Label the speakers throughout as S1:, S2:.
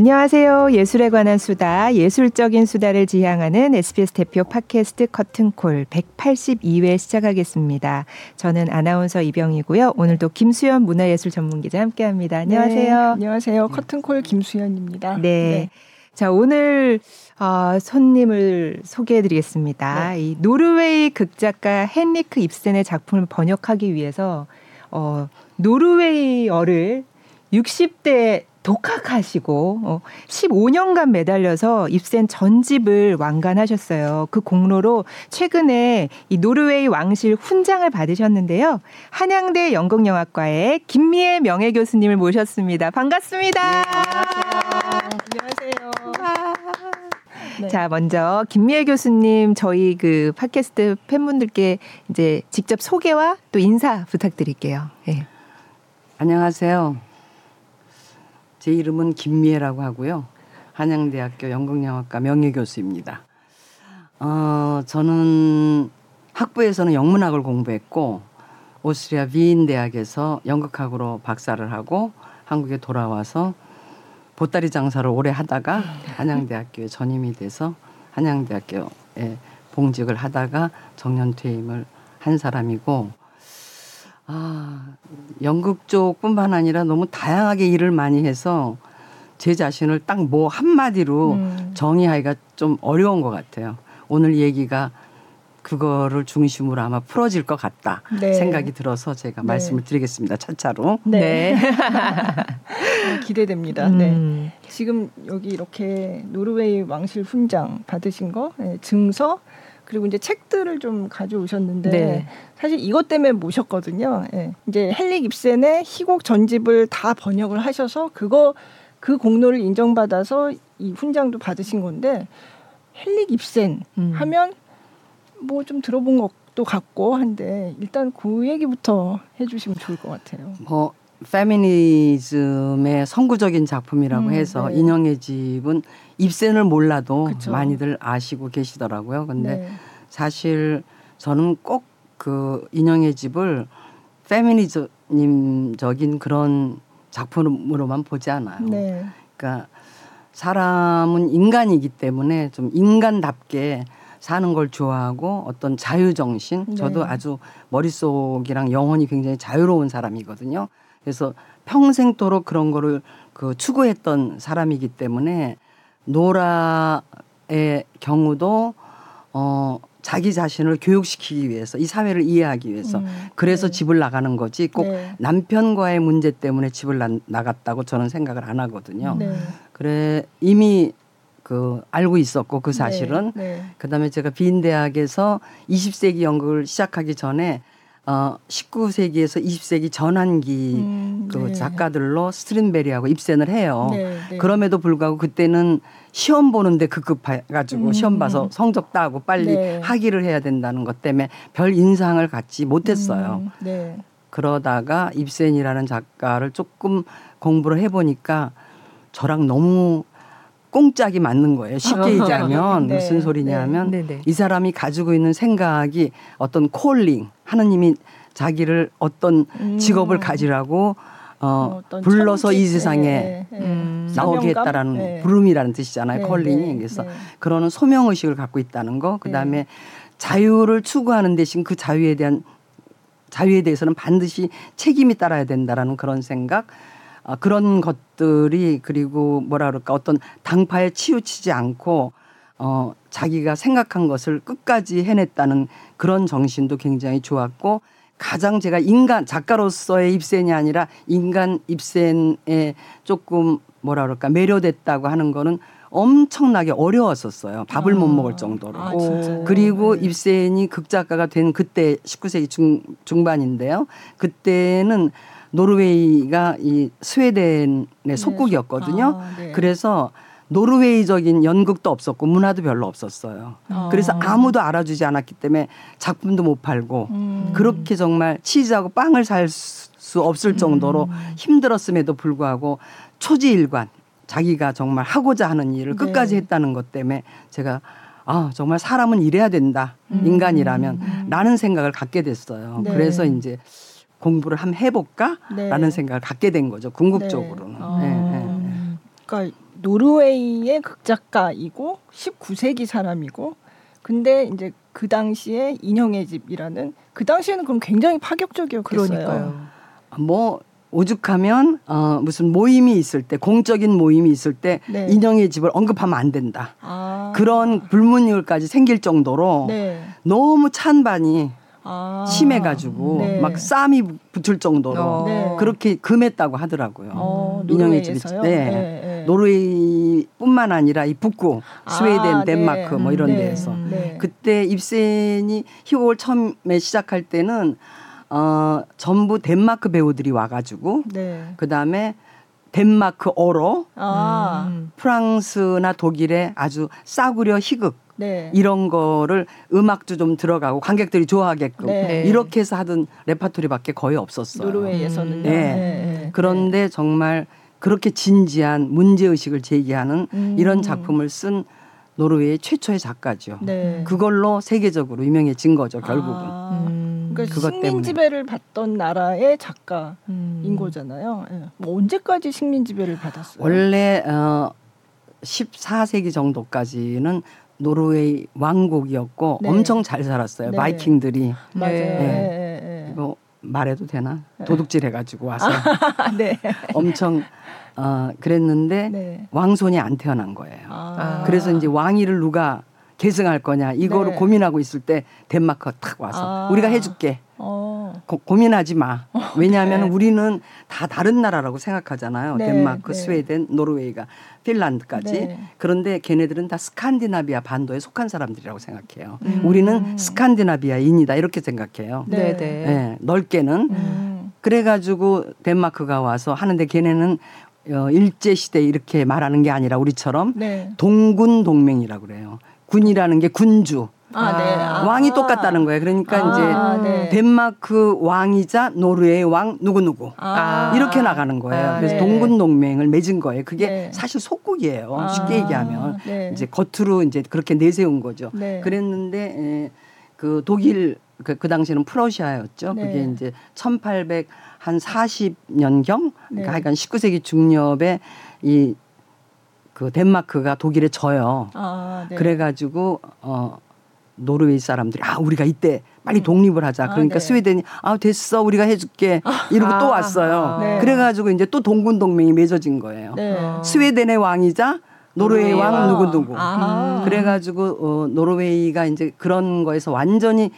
S1: 안녕하세요. 예술에 관한 수다, 예술적인 수다를 지향하는 SBS 대표 팟캐스트 커튼콜 182회 시작하겠습니다. 저는 아나운서 이병이고요. 오늘도 김수현 문화예술 전문기자 함께합니다. 안녕하세요. 네,
S2: 안녕하세요. 커튼콜 김수현입니다.
S1: 네. 네. 자, 오늘 어, 손님을 소개해 드리겠습니다. 네. 이 노르웨이 극작가 헨리크 입센의 작품을 번역하기 위해서 어, 노르웨이어를 60대 독학하시고 어, 15년간 매달려서 입센 전집을 완간하셨어요. 그 공로로 최근에 이 노르웨이 왕실 훈장을 받으셨는데요. 한양대 연극영화과의 김미애 명예 교수님을 모셨습니다. 반갑습니다.
S2: 네, 안녕하세요.
S1: 네. 자, 먼저 김미애 교수님 저희 그 팟캐스트 팬분들께 이제 직접 소개와 또 인사 부탁드릴게요. 네.
S3: 안녕하세요. 제 이름은 김미애라고 하고요. 한양대학교 연극영화과 명예교수입니다. 어, 저는 학부에서는 영문학을 공부했고 오스트리아 위인 대학에서 연극학으로 박사를 하고 한국에 돌아와서 보따리 장사를 오래 하다가 한양대학교에 전임이 돼서 한양대학교에 봉직을 하다가 정년 퇴임을 한 사람이고 아, 연극 쪽뿐만 아니라 너무 다양하게 일을 많이 해서 제 자신을 딱 뭐 한마디로 음. 정의하기가 좀 어려운 것 같아요. 오늘 얘기가 그거를 중심으로 아마 풀어질 것 같다 네. 생각이 들어서 제가 네. 말씀을 드리겠습니다. 차차로.
S2: 네. 네. 기대됩니다. 네. 음. 네. 지금 여기 이렇게 노르웨이 왕실 훈장 받으신 거 네, 증서 그리고 이제 책들을 좀 가져오셨는데 네. 사실 이것 때문에 모셨거든요. 예. 이제 헨릭 입센의 희곡 전집을 다 번역을 하셔서 그거 그 공로를 인정받아서 이 훈장도 받으신 건데 헨릭 입센 음. 하면 뭐 좀 들어본 것도 같고 한데 일단 그 얘기부터 해주시면 좋을 것 같아요.
S3: 뭐 페미니즘의 선구적인 작품이라고 음, 해서 네. 인형의 집은 입센을 몰라도 그쵸. 많이들 아시고 계시더라고요. 근데 네. 사실 저는 꼭 그 인형의 집을 페미니즘적인 그런 작품으로만 보지 않아요. 네. 그러니까 사람은 인간이기 때문에 좀 인간답게 사는 걸 좋아하고 어떤 자유 정신 네. 저도 아주 머릿속이랑 영혼이 굉장히 자유로운 사람이거든요. 그래서 평생토록 그런 거를 그 추구했던 사람이기 때문에 노라의 경우도 어 자기 자신을 교육시키기 위해서 이 사회를 이해하기 위해서 음, 그래서 네. 집을 나가는 거지 꼭 네. 남편과의 문제 때문에 집을 나, 나갔다고 저는 생각을 안 하거든요. 네. 그래 이미 그 알고 있었고 그 사실은 네, 네. 그다음에 제가 빈 대학에서 20세기 연극을 시작하기 전에 어 19세기에서 20세기 전환기 음, 그 네. 작가들로 스트린베리하고 입센을 해요. 네, 네. 그럼에도 불구하고 그때는 시험 보는데 급급해 가지고 음, 시험 봐서 성적 따고 빨리 네. 학위를 해야 된다는 것 때문에 별 인상을 갖지 못했어요. 음, 네. 그러다가 입센이라는 작가를 조금 공부를 해 보니까 저랑 너무 꽁짝이 맞는 거예요. 쉽게 얘기하면 네. 무슨 소리냐면 네. 네. 이 사람이 가지고 있는 생각이 어떤 콜링 하느님이 자기를 어떤 음. 직업을 가지라고 어, 어 불러서 천지, 이 세상에 네, 네. 음. 나오게 했다라는 네. 부름이라는 뜻이잖아요. 콜링이 그래서 그러는 소명 의식을 갖고 있다는 거. 그다음에 자유를 추구하는 대신 그 자유에 대한 자유에 대해서는 반드시 책임이 따라야 된다라는 그런 생각. 아, 그런 것들이 그리고 뭐라 그럴까 어떤 당파에 치우치지 않고 어 자기가 생각한 것을 끝까지 해냈다는 그런 정신도 굉장히 좋았고 가장 제가 인간 작가로서의 입센이 아니라 인간 입센에 조금 뭐라 그럴까 매료됐다고 하는 거는 엄청나게 어려웠었어요. 밥을 아. 못 먹을 정도로. 아, 그리고 네. 입센이 극작가가 된 그때 19세기 중, 중반인데요. 그때는 노르웨이가 이 스웨덴의 네. 속국이었거든요. 아, 네. 그래서 노르웨이적인 연극도 없었고 문화도 별로 없었어요. 아. 그래서 아무도 알아주지 않았기 때문에 작품도 못 팔고 음. 그렇게 정말 치즈하고 빵을 살 수 없을 정도로 음. 힘들었음에도 불구하고 초지일관 자기가 정말 하고자 하는 일을 네. 끝까지 했다는 것 때문에 제가 아 정말 사람은 이래야 된다 음. 인간이라면 음. 라는 생각을 갖게 됐어요. 네. 그래서 이제 공부를 한번 해볼까라는 네. 생각을 갖게 된 거죠. 궁극적으로는. 네. 아.
S2: 네, 네. 그러니까 노르웨이의 극작가이고 19세기 사람이고 근데 이제 그 당시에 인형의 집이라는 그 당시에는 그럼 굉장히 파격적이었겠어요.
S1: 그러니까요.
S3: 뭐 오죽하면 어 무슨 모임이 있을 때 공적인 모임이 있을 때 네. 인형의 집을 언급하면 안 된다. 아. 그런 불문율까지 생길 정도로 네. 너무 찬반이 아. 심해가지고 네. 막 쌈이 붙을 정도로 어. 네. 그렇게 금했다고 하더라고요. 어, 인형의 집이 네. 네. 네. 노르웨이뿐만 아니라 이 북구 아, 스웨덴, 네. 덴마크 뭐 이런 데에서 그때 입센이 희곡을 처음에 시작할 때는 어 전부 덴마크 배우들이 와가지고 그 다음에 덴마크어로 아. 음. 프랑스나 독일의 아주 싸구려 희극 네. 이런 거를 음악도 좀 들어가고 관객들이 좋아하게끔 네. 이렇게 해서 하던 레파토리밖에 거의 없었어요.
S2: 노르웨이에서는. 음. 네.
S3: 네. 그런데 정말 그렇게 진지한 문제 의식을 제기하는 음. 이런 작품을 쓴 노르웨이 최초의 작가죠. 네. 그걸로 세계적으로 유명해진 거죠, 결국은. 아.
S2: 음. 그러니까 식민 지배를 받던 나라의 작가인 음. 거잖아요. 네. 뭐 언제까지 식민 지배를 받았어요?
S3: 원래 어 14세기 정도까지는 노르웨이 왕국이었고 네. 엄청 잘 살았어요. 네. 바이킹들이.
S2: 맞아요. 네. 네. 네.
S3: 이거 말해도 되나? 네. 도둑질 해가지고 와서 네. 엄청 어, 그랬는데 왕손이 안 태어난 거예요. 아. 그래서 이제 왕위를 누가 계승할 거냐 이거를 고민하고 있을 때 덴마크가 탁 와서 아. 우리가 해줄게. 어. 고, 민하지 마. 어, 왜냐하면 네. 우리는 다 다른 나라라고 생각하잖아요. 네, 덴마크, 네. 스웨덴, 노르웨이가, 핀란드까지. 네. 그런데 걔네들은 다 스칸디나비아 반도에 속한 사람들이라고 생각해요. 음. 우리는 스칸디나비아인이다 이렇게 생각해요. 네, 네. 네 넓게는. 음. 그래가지고 덴마크가 와서 하는데 걔네는 어, 일제 시대 이렇게 말하는 게 아니라 우리처럼 네. 동군 동맹이라고 그래요. 군이라는 게 군주. 아, 네. 아. 왕이 똑같다는 거예요. 그러니까 아, 이제 네. 덴마크 왕이자 노르웨이 왕 누구 누구 아. 이렇게 나가는 거예요. 아, 그래서 네. 동군 동맹을 맺은 거예요. 그게 네. 사실 속국이에요. 아. 쉽게 얘기하면 네. 이제 겉으로 이제 그렇게 내세운 거죠. 네. 그랬는데 에, 그 독일 그, 그 당시에는 프러시아였죠. 그게 이제 1800한 40년경 그러니까 하여간 19세기 중엽에 이 그 덴마크가 독일에 져요. 아, 그래가지고 어 노르웨이 사람들이 아 우리가 이때 빨리 음. 독립을 하자. 아, 그러니까 아, 네. 스웨덴이 아 됐어 우리가 해줄게 이러고 아, 또 왔어요. 아, 네. 그래가지고 이제 또 동군 동맹이 맺어진 거예요. 네. 스웨덴의 왕이자 노르웨이 왕 누구 누구. 아. 그래가지고 어, 노르웨이가 이제 그런 거에서 완전히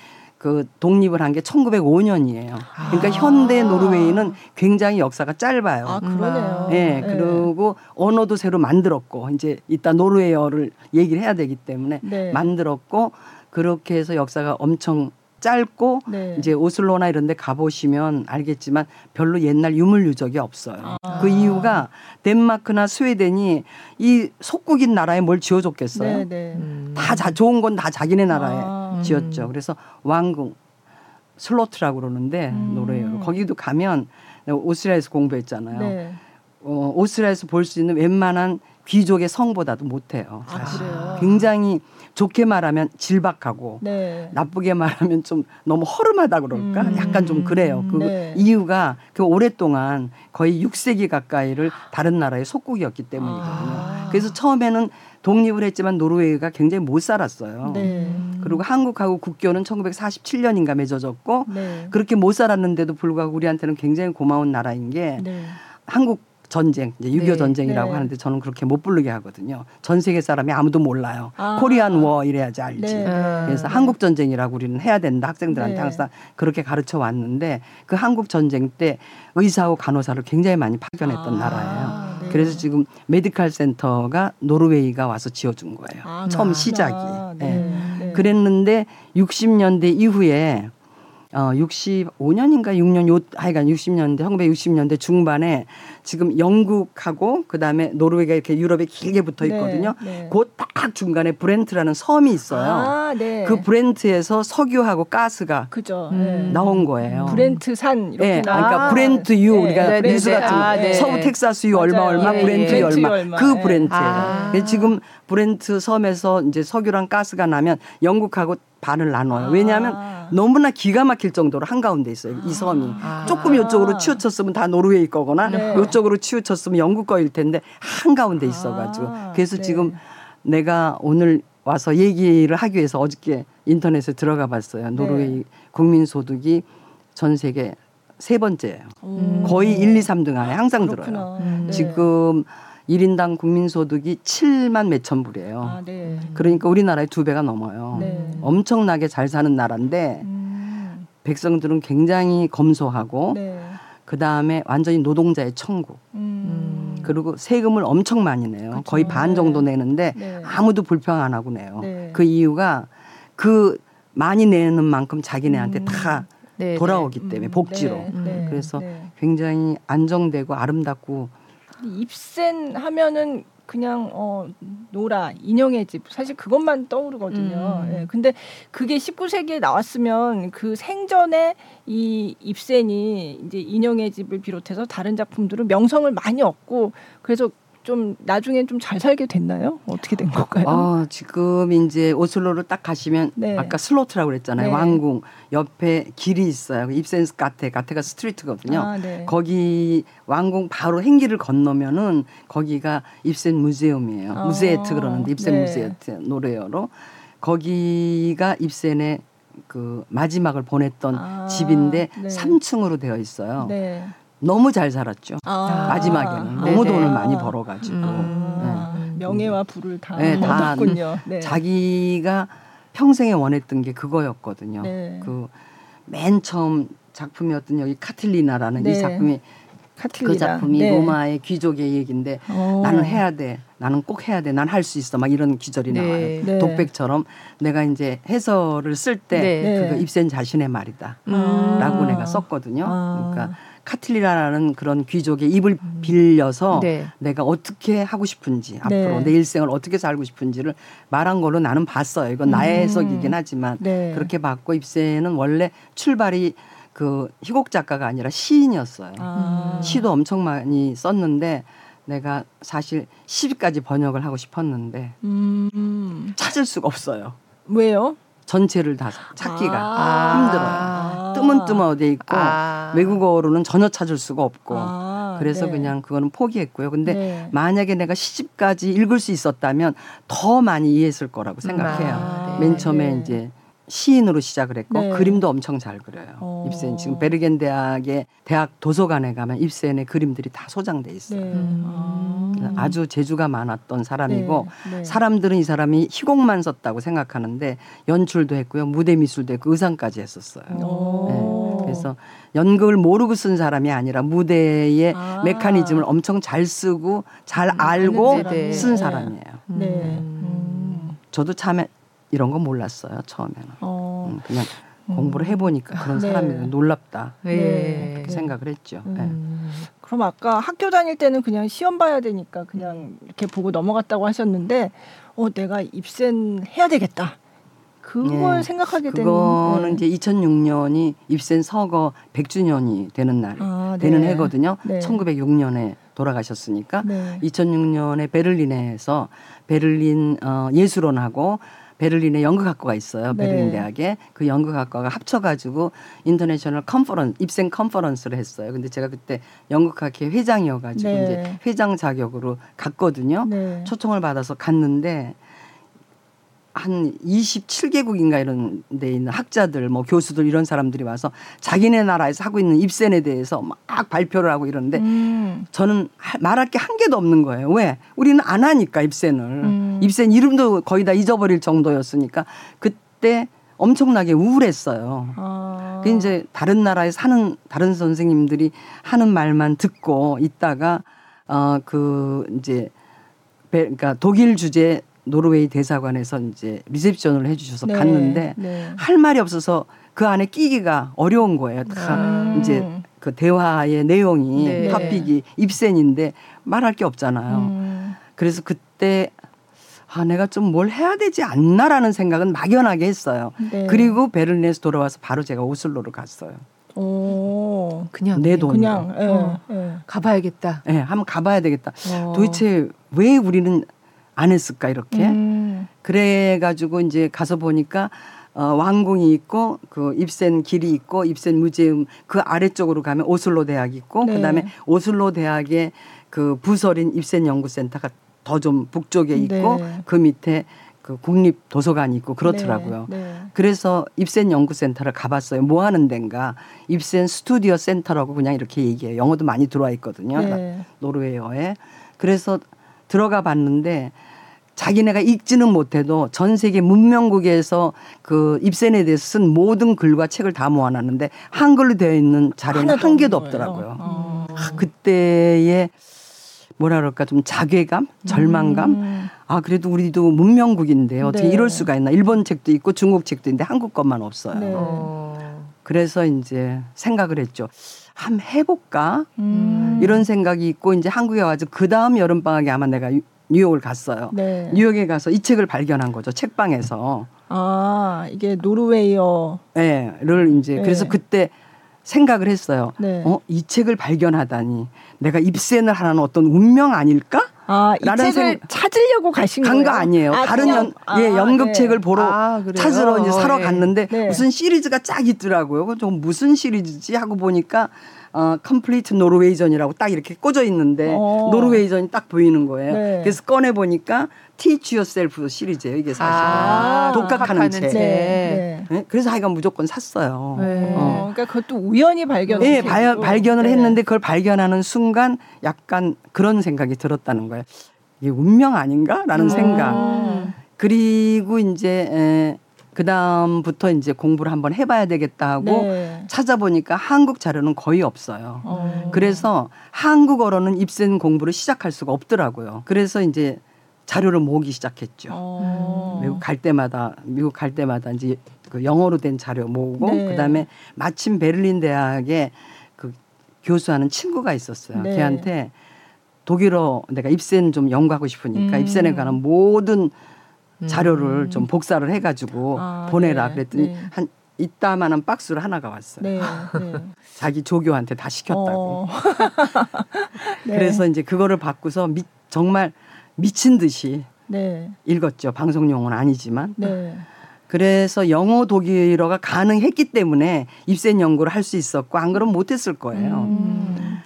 S3: 그 독립을 한 게 1905년이에요. 그러니까 아. 현대 노르웨이는 굉장히 역사가 짧아요.
S2: 아, 그러네요.
S3: 네, 네. 그리고 언어도 새로 만들었고 이제 이따 노르웨이어를 얘기를 해야 되기 때문에 네. 만들었고 그렇게 해서 역사가 엄청 짧고 네. 이제 오슬로나 이런 데 가보시면 알겠지만 별로 옛날 유물 유적이 없어요. 아. 그 이유가 덴마크나 스웨덴이 이 속국인 나라에 뭘 지어줬겠어요. 네, 네. 음. 다 자, 좋은 건 다 자기네 나라에 아. 지었죠. 그래서 왕궁 슬로트라고 그러는데 음. 노래요. 거기도 가면 오스트리아에서 공부했잖아요. 네. 어, 오스트리아에서 볼 수 있는 웬만한 귀족의 성보다도 못해요. 아, 굉장히 좋게 말하면 질박하고 네. 나쁘게 말하면 좀 너무 허름하다 그럴까? 음. 약간 좀 그래요. 그 네. 이유가 그 오랫동안 거의 6세기 가까이를 다른 나라의 속국이었기 때문이거든요. 아. 그래서 처음에는 독립을 했지만 노르웨이가 굉장히 못 살았어요. 네. 그리고 한국하고 국교는 1947년인가 맺어졌고 네. 그렇게 못 살았는데도 불구하고 우리한테는 굉장히 고마운 나라인 게 네. 한국 전쟁, 이제 6.25 네, 전쟁이라고 네. 하는데 저는 그렇게 못 부르게 하거든요. 전 세계 사람이 아무도 몰라요. 아. 코리안 워 이래야지 알지. 네. 그래서 한국 전쟁이라고 우리는 해야 된다. 학생들한테 네. 항상 그렇게 가르쳐 왔는데 그 한국 전쟁 때 의사하고 간호사를 굉장히 많이 파견했던 아. 나라예요. 네. 그래서 지금 메디칼 센터가 노르웨이가 와서 지어준 거예요. 아, 처음 시작이. 아, 네. 그랬는데 60년대 이후에 어 65년인가 6년 요 하여간 60년대 1960년대 중반에 지금 영국하고 그다음에 노르웨이가 이렇게 유럽에 길게 붙어 네, 있거든요. 네, 네. 그딱 중간에 브렌트라는 섬이 있어요. 아, 네. 그 브렌트에서 석유하고 가스가 그죠. 음. 네. 나온 거예요.
S2: 브렌트 산 이렇게
S3: 네, 그러니까 브렌트 유 네. 우리가 뉴스 같은 아, 서부 텍사스 유 얼마 얼마 브렌트 유 얼마, 얼마 그 브렌트예요. 아. 지금 브렌트 섬에서 이제 석유랑 가스가 나면 영국하고 반을 나눠요. 왜냐하면 아. 너무나 기가 막힐 정도로 한가운데 있어요. 이 섬이. 아. 조금 이쪽으로 치우쳤으면 다 노르웨이 거거나 네. 이쪽으로 치우쳤으면 영국 거일 텐데 한가운데 있어가지고. 아. 그래서 네. 지금 내가 오늘 와서 얘기를 하기 위해서 어저께 인터넷에 들어가 봤어요. 노르웨이 네. 국민소득이 전 세계 세 번째예요. 음. 거의 1, 2, 3등 안에 항상 그렇구나. 들어요. 음. 지금 1인당 국민소득이 7만 몇천 불이에요. 아, 네. 그러니까 우리나라의 두 배가 넘어요. 네. 엄청나게 잘 사는 나라인데 음. 백성들은 굉장히 검소하고 네. 그 다음에 완전히 노동자의 천국. 음. 그리고 세금을 엄청 많이 내요. 그쵸. 거의 반 정도 내는데 네. 아무도 불평 안 하고 내요. 네. 그 이유가 그 많이 내는 만큼 자기네한테 음. 다 네, 돌아오기 네. 때문에 복지로. 네, 네. 그래서 네. 굉장히 안정되고 아름답고
S2: 입센 하면은 그냥 어 노라 인형의 집 사실 그것만 떠오르거든요. 음. 예. 근데 그게 19세기에 나왔으면 그 생전에 이 입센이 이제 인형의 집을 비롯해서 다른 작품들은 명성을 많이 얻고 그래서 좀 나중엔 좀 잘 살게 됐나요? 어떻게 된 걸까요?
S3: 어, 지금 이제 오슬로를 딱 가시면 네. 아까 슬로트라고 그랬잖아요. 네. 왕궁 옆에 길이 있어요. 입센스 가테, 가테가 스트리트거든요. 아, 네. 거기 왕궁 바로 행길을 건너면은 거기가 입센 무제움이에요. 아, 무제에트 그러는데 입센 네. 무제에트 노래어로 거기가 입센의 그 마지막을 보냈던 아, 집인데 네. 3층으로 되어 있어요. 네. 너무 잘 살았죠. 아. 마지막에는 아. 너무 돈을 많이 벌어가지고 음.
S2: 네. 명예와 부를 다 네, 얻었군요.
S3: 네. 자기가 평생에 원했던 게 그거였거든요. 네. 그맨 처음 작품이었던 여기 카틸리나라는 이 네. 작품이 카틸리나. 그 작품이 네. 로마의 귀족의 얘기인데 오. 어. 나는 해야 돼. 나는 꼭 해야 돼. 난 할 수 있어. 막 이런 기절이 네. 나와요. 네. 독백처럼 내가 이제 해설을 쓸때 네. 그거 입센 자신의 말이다. 음. 라고 내가 썼거든요. 아. 그러니까 카틸리라는 그런 귀족의 입을 음. 빌려서 네. 내가 어떻게 하고 싶은지 앞으로 네. 내 일생을 어떻게 살고 싶은지를 말한 걸로 나는 봤어요. 이건 나의 음. 해석이긴 하지만 네. 그렇게 봤고 입세는 원래 출발이 그 희곡 작가가 아니라 시인이었어요. 아. 시도 엄청 많이 썼는데 내가 사실 시까지 번역을 하고 싶었는데 음. 찾을 수가 없어요.
S2: 왜요?
S3: 전체를 다 찾기가 아. 힘들어요. 뜨문뜨문 돼 있고 아. 외국어로는 전혀 찾을 수가 없고 아. 그래서 네. 그냥 그거는 포기했고요. 근데 네. 만약에 내가 시집까지 읽을 수 있었다면 더 많이 이해했을 거라고 생각해요. 아. 맨 처음에 네. 이제 시인으로 시작을 했고 네. 그림도 엄청 잘 그려요. 어. 입센 지금 베르겐 대학의 대학 도서관에 가면 입센의 그림들이 다 소장돼 있어요. 네. 음. 아주 재주가 많았던 사람이고 네. 네. 사람들은 이 사람이 희곡만 썼다고 생각하는데 연출도 했고요, 무대 미술도 했고 의상까지 했었어요. 네. 그래서 연극을 모르고 쓴 사람이 아니라 무대의 아. 메커니즘을 엄청 잘 쓰고 잘 음, 알고 쓴 사람이에요. 네. 음. 저도 참 이런 거 몰랐어요 처음에는. 어. 음, 그냥 음. 공부를 해보니까 그런 네. 사람이 놀랍다 네. 그렇게 생각을 했죠. 음. 네.
S2: 그럼 아까 학교 다닐 때는 그냥 시험 봐야 되니까 그냥 이렇게 보고 넘어갔다고 하셨는데, 어 내가 입센 해야 되겠다. 그걸 네. 생각하게
S3: 되는 그거는 네. 이제 2006년이 입센 서거 100주년이 되는 날 아, 네. 되는 해거든요. 1906년에 돌아가셨으니까 2006년에 베를린에서 베를린 어, 예술원하고 베를린에 연극학과가 있어요. 네. 베를린 대학에 그 연극학과가 합쳐가지고 international conferen 입센 conference를 했어요. 근데 제가 그때 연극학회 회장이어가지고 네. 이제 회장 자격으로 갔거든요. 네. 초청을 받아서 갔는데 한 27개국인가 이런 데 있는 학자들 뭐 교수들 이런 사람들이 와서 자기네 나라에서 하고 있는 입센에 대해서 막 발표를 하고 이러는데 음. 저는 말할 게 한 개도 없는 거예요. 왜? 우리는 안 하니까 입센을. 음. 입센 이름도 거의 다 잊어버릴 정도였으니까 그때 엄청나게 우울했어요. 아. 그 이제 다른 나라에 사는 다른 선생님들이 하는 말만 듣고 있다가 어그 이제 그러니까 독일 주재 노르웨이 대사관에서 이제 리셉션을 해주셔서 네, 갔는데 네. 할 말이 없어서 그 안에 끼기가 어려운 거예요. 다 음. 이제 그 대화의 내용이 네. 토픽이 입센인데 말할 게 없잖아요. 음. 그래서 그때 아 내가 좀 뭘 해야 되지 않나라는 생각은 막연하게 했어요. 네. 그리고 베를린에서 돌아와서 바로 제가 오슬로를 갔어요.
S1: 오, 그냥 내 돈. 그냥 예, 어. 예. 가봐야겠다.
S3: 예, 한번 가봐야 되겠다. 어. 도대체 왜 우리는 안 했을까 이렇게 음. 그래 가지고 이제 가서 보니까 어, 왕궁이 있고 그 입센 길이 있고 입센 무제음 그 아래쪽으로 가면 오슬로 대학이 있고
S2: 네.
S3: 그다음에 오슬로 대학의 그 부설인 입센 연구센터가 더 좀 북쪽에 있고
S2: 네.
S3: 그 밑에 그 국립 도서관이 있고 그렇더라고요.
S2: 네. 네.
S3: 그래서 입센 연구센터를 가봤어요. 뭐 하는 데인가? 입센 스튜디오 센터라고 그냥 이렇게 얘기해요. 영어도 많이 들어와 있거든요.
S2: 네.
S3: 노르웨이어에. 그래서 들어가 봤는데 자기네가 읽지는 못해도 전 세계 문명국에서 그 입센에 대해서 쓴 모든 글과 책을 다 모아놨는데 한글로 되어 있는 자료는 한 개도. 없더라고요.
S2: 어.
S3: 아, 그때의 뭐라 그럴까 좀 자괴감, 절망감.
S2: 음.
S3: 아 그래도 우리도 문명국인데 어떻게
S2: 네.
S3: 이럴 수가 있나? 일본 책도 있고 중국 책도 있는데 한국 것만 없어요.
S2: 네.
S1: 어.
S3: 그래서 이제 생각을 했죠. 한번 해볼까?
S2: 음.
S3: 이런 생각이 있고 이제 한국에 와서 그 다음 여름 방학에 아마 내가 유- 뉴욕을 갔어요.
S2: 네.
S3: 뉴욕에 가서 이 책을 발견한 거죠. 책방에서.
S2: 아 이게 노르웨이어.
S3: 예, 를 이제
S2: 네.
S3: 그래서 그때 생각을 했어요.
S2: 네.
S3: 어, 이 책을 발견하다니 내가 입센을 하는 어떤 운명 아닐까?
S2: 아이
S3: 라는
S2: 책을
S3: 생-
S2: 찾으려고 가신
S3: 간
S2: 거예요?
S3: 거 아니에요.
S2: 아,
S3: 다른
S2: 그냥-
S3: 연,
S2: 아,
S3: 예, 연극책을
S2: 네.
S3: 보러
S1: 아?
S3: 찾으러 이제 사러
S1: 어, 예.
S3: 갔는데
S2: 네.
S3: 무슨 시리즈가 쫙 있더라고요. 그좀 무슨 시리즈지 하고 보니까 어 Complete Norwegian이라고 딱 이렇게 꽂아 있는데
S2: 어.
S3: Norwegian이 딱 보이는 거예요.
S2: 네.
S3: 그래서 꺼내 보니까 Teach Yourself 시리즈예요. 이게 사실
S1: 아,
S3: 독학하는 책.
S1: 책.
S2: 네.
S3: 네? 그래서 하여간 무조건 샀어요.
S1: 네.
S2: 어, 그러니까 그것도 우연히 발견.
S3: 예, 발, 발견을 했는데 그걸 발견하는 순간 약간 그런 생각이 들었다는 거예요. 이게 운명 아닌가라는
S2: 음.
S3: 생각. 그리고 이제 에, 그 다음부터 이제 공부를 한번 해봐야 되겠다 하고
S2: 네.
S3: 찾아보니까 한국 자료는 거의 없어요.
S2: 어.
S3: 그래서 한국어로는 입센 공부를 시작할 수가 없더라고요. 그래서 이제 자료를 모으기 시작했죠.
S2: 어.
S3: 미국 갈 때마다 미국 갈 때마다 이제 그 영어로 된 자료 모으고
S2: 네.
S3: 그다음에 마침 베를린 대학에 그 교수하는 친구가 있었어요.
S2: 네.
S3: 걔한테 독일어 내가 입센 좀 연구하고 싶으니까
S2: 음.
S3: 입센에 관한 모든
S1: 음.
S3: 자료를 좀 복사를 해가지고
S2: 아,
S3: 보내라
S2: 네.
S3: 그랬더니
S2: 네.
S3: 한 이따만한 박스를 하나가 왔어요.
S2: 네. 네.
S3: 자기 조교한테 다 시켰다고.
S2: 어. 네.
S3: 그래서 이제 그거를 받고서 미, 정말 미친 듯이
S2: 네.
S3: 읽었죠. 방송 용어는 아니지만.
S2: 네.
S3: 그래서 영어 독일어가 가능했기 때문에 입센 연구를 할 수 있었고 안 그러면 못했을 거예요.
S2: 음.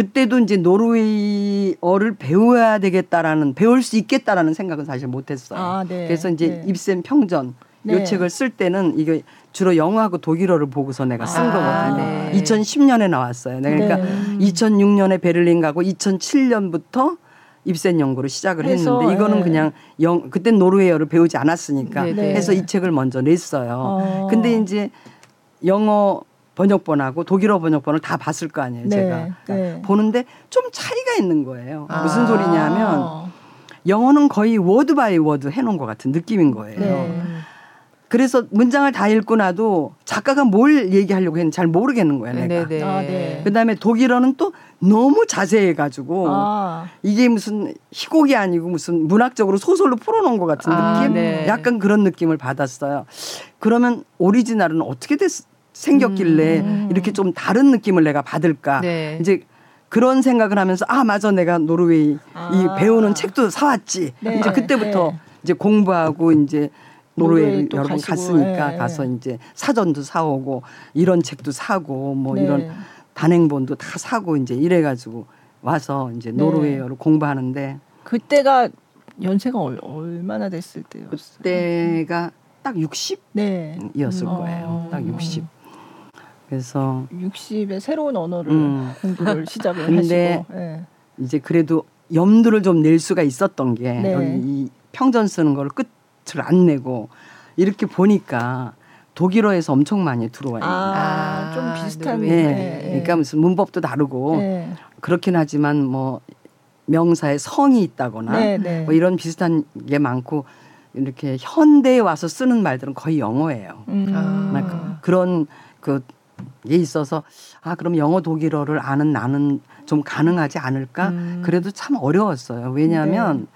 S3: 그때도 이제 노르웨이어를 배워야 되겠다라는 배울 수 있겠다라는 생각은 사실 못했어요.
S2: 아, 네.
S3: 그래서 이제
S2: 네.
S3: 입센 평전
S2: 네.
S3: 이 책을 쓸 때는 이게 주로 영어하고 독일어를 보고서 내가 쓴
S1: 아,
S3: 거거든요.
S1: 네.
S3: 2010년에 나왔어요. 네, 그러니까
S2: 네.
S3: 2006년에 베를린 가고 2007년부터 입센 연구를 시작을
S2: 해서,
S3: 했는데 이거는
S2: 예.
S3: 그냥 영 그땐 노르웨이어를 배우지 않았으니까
S1: 네,
S2: 네.
S3: 해서 이 책을 먼저 냈어요.
S2: 어.
S3: 근데 이제 영어 번역본하고 독일어 번역본을 다 봤을 거 아니에요,
S2: 네,
S3: 제가. 그러니까
S2: 네.
S3: 보는데 좀 차이가 있는 거예요.
S1: 아.
S3: 무슨 소리냐면 영어는 거의 word by word 해놓은 것 같은 느낌인 거예요.
S2: 네.
S3: 그래서 문장을 다 읽고 나도 작가가 뭘 얘기하려고 했는지 잘 모르겠는 거예요, 내가.
S1: 네네.
S2: 아, 네.
S3: 그다음에 독일어는 또 너무 자세해 가지고
S2: 아.
S3: 이게 무슨 희곡이 아니고 무슨 문학적으로 소설로 풀어놓은 것 같은
S1: 아,
S3: 느낌?
S1: 네.
S3: 약간 그런 느낌을 받았어요. 그러면 오리지널은 어떻게 됐, 생겼길래
S2: 음.
S3: 이렇게 좀 다른 느낌을 내가 받을까?
S1: 네.
S3: 이제 그런 생각을 하면서 아 맞아 내가 노르웨이
S2: 아.
S3: 이 배우는 책도 사왔지.
S2: 네.
S3: 이제 그때부터
S2: 네.
S3: 이제 공부하고 이제
S2: 노르웨이
S3: 여러 번 갔으니까
S2: 예,
S3: 가서
S2: 예.
S3: 이제 사전도 사오고 이런 책도 사고 뭐
S2: 네.
S3: 이런 단행본도 다 사고 이제 이래가지고 와서 이제
S2: 네.
S3: 노르웨이어를 공부하는데
S2: 그때가 연세가 얼, 얼마나 됐을 때였어요?
S3: 그때가 딱 60이었을
S2: 네.
S3: 거예요.
S2: 어.
S3: 딱 60. 그래서
S2: 60의 새로운 언어를
S3: 음.
S2: 공부를 시작을
S3: 근데
S2: 하시고. 네.
S3: 이제 그래도 염두를 좀 낼 수가 있었던 게
S2: 네.
S3: 이 평전 쓰는 걸 끝을 안 내고 이렇게 보니까 독일어에서 엄청 많이 들어와요.
S2: 아,
S1: 아,
S2: 좀 비슷한.
S1: 노르웨이.
S3: 네. 그러니까 무슨 문법도 다르고
S2: 네.
S3: 그렇긴 하지만 뭐 명사에 성이 있다거나
S2: 네, 네.
S3: 뭐 이런 비슷한 게 많고 이렇게 현대에 와서 쓰는 말들은 거의 영어예요.
S2: 음.
S1: 아.
S3: 그런 그 게 있어서 아 그럼 영어 독일어를 아는 나는 좀 가능하지 않을까?
S1: 음.
S3: 그래도 참 어려웠어요. 왜냐하면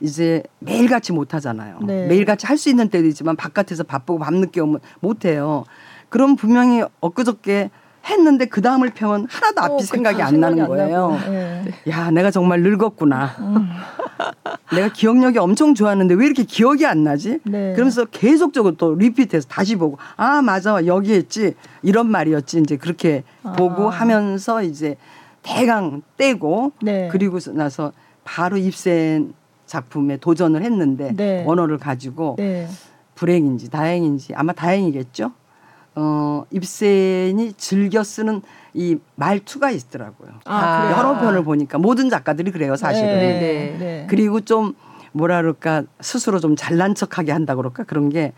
S3: 이제 매일같이 못 하잖아요.
S2: 네.
S3: 매일같이 할 수 있는 때도 있지만 바깥에서 바쁘고 밤늦게 오면 못 해요. 그럼 분명히 엊그저께 했는데 그 다음을 펴면 하나도 앞이
S2: 어,
S3: 생각이. 안 나는
S2: 생각이 안
S3: 거예요.
S2: 네.
S3: 야, 내가 정말 늙었구나.
S2: 음.
S3: 내가 기억력이 엄청 좋았는데 왜 이렇게 기억이 안 나지? 네. 그러면서 계속적으로 또 리피트해서 다시 보고 아 맞아 여기 했지 이런 말이었지 이제 그렇게 아. 보고 하면서 이제 대강 떼고 네. 그리고 나서 바로 입센 작품에 도전을 했는데 네. 원어를 가지고 네. 불행인지 다행인지 아마 다행이겠죠. 어, 입센이 즐겨 쓰는 이 말투가 있더라고요. 아, 여러 편을 보니까 모든 작가들이 그래요, 사실은. 네, 네, 네. 그리고 좀 뭐라 그럴까 스스로 좀 잘난 척하게 한다 그럴까 그런 게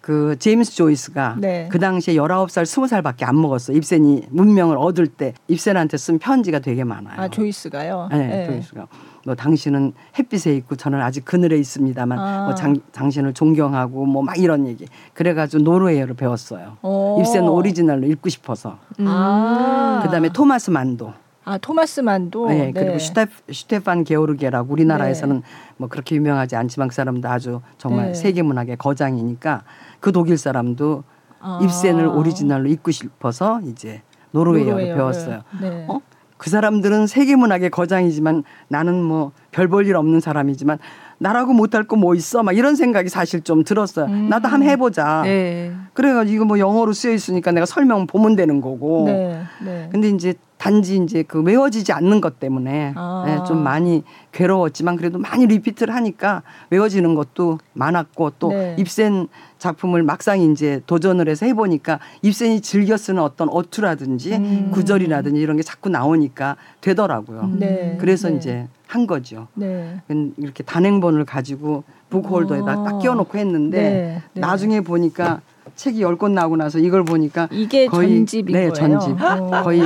S3: 그 제임스 조이스가 네. 그 당시에 열아홉 살 스무 살밖에 안 먹었어. 입센이 문명을 얻을 때 입센한테 쓴 편지가 되게 많아요.
S2: 아, 조이스가요?
S3: 네, 네. 조이스가. 뭐 당신은 햇빛에 있고 저는 아직 그늘에 있습니다만 아. 뭐 장, 당신을 존경하고 뭐 막 이런 얘기. 그래가지고 노르웨이어를 배웠어요. 입센 오리지널로 읽고 싶어서. 음. 아. 그다음에 토마스 만도.
S2: 아 토마스 만도.
S3: 네, 네. 그리고 슈테, 슈테판 게오르게라고 우리나라에서는 네. 뭐 그렇게 유명하지 않지만 그 사람도 아주 정말 네. 세계 문학의 거장이니까 그 독일 사람도 아. 입센을 오리지널로 읽고 싶어서 이제 노르웨이어를 노르웨이어를. 배웠어요. 네. 어? 그 사람들은 세계 문학의 거장이지만 나는 뭐 별 볼 일 없는 사람이지만 나라고 못할 거 뭐 있어? 막 이런 생각이 사실 좀 들었어요. 음. 나도 한번 해보자. 네. 그래가지고 이거 뭐 영어로 쓰여 있으니까 내가 설명 보면 되는 거고. 네. 네. 근데 이제 단지 이제 그 외워지지 않는 것 때문에 아. 네, 좀 많이 괴로웠지만 그래도 많이 리피트를 하니까 외워지는 것도 많았고 또 네. 입센 작품을 막상 이제 도전을 해서 해보니까 입센이 즐겨 쓰는 어떤 어투라든지 음. 구절이라든지 이런 게 자꾸 나오니까 되더라고요. 음. 네. 그래서 네. 이제 한 거죠. 네. 이렇게 단행본을 가지고 북홀더에다 딱 끼워놓고 했는데 네. 네. 나중에 보니까 책이 열 권 나오고 나서 이걸 보니까
S2: 이게 거의 전집인
S3: 네,
S2: 거예요.
S3: 전집. 거의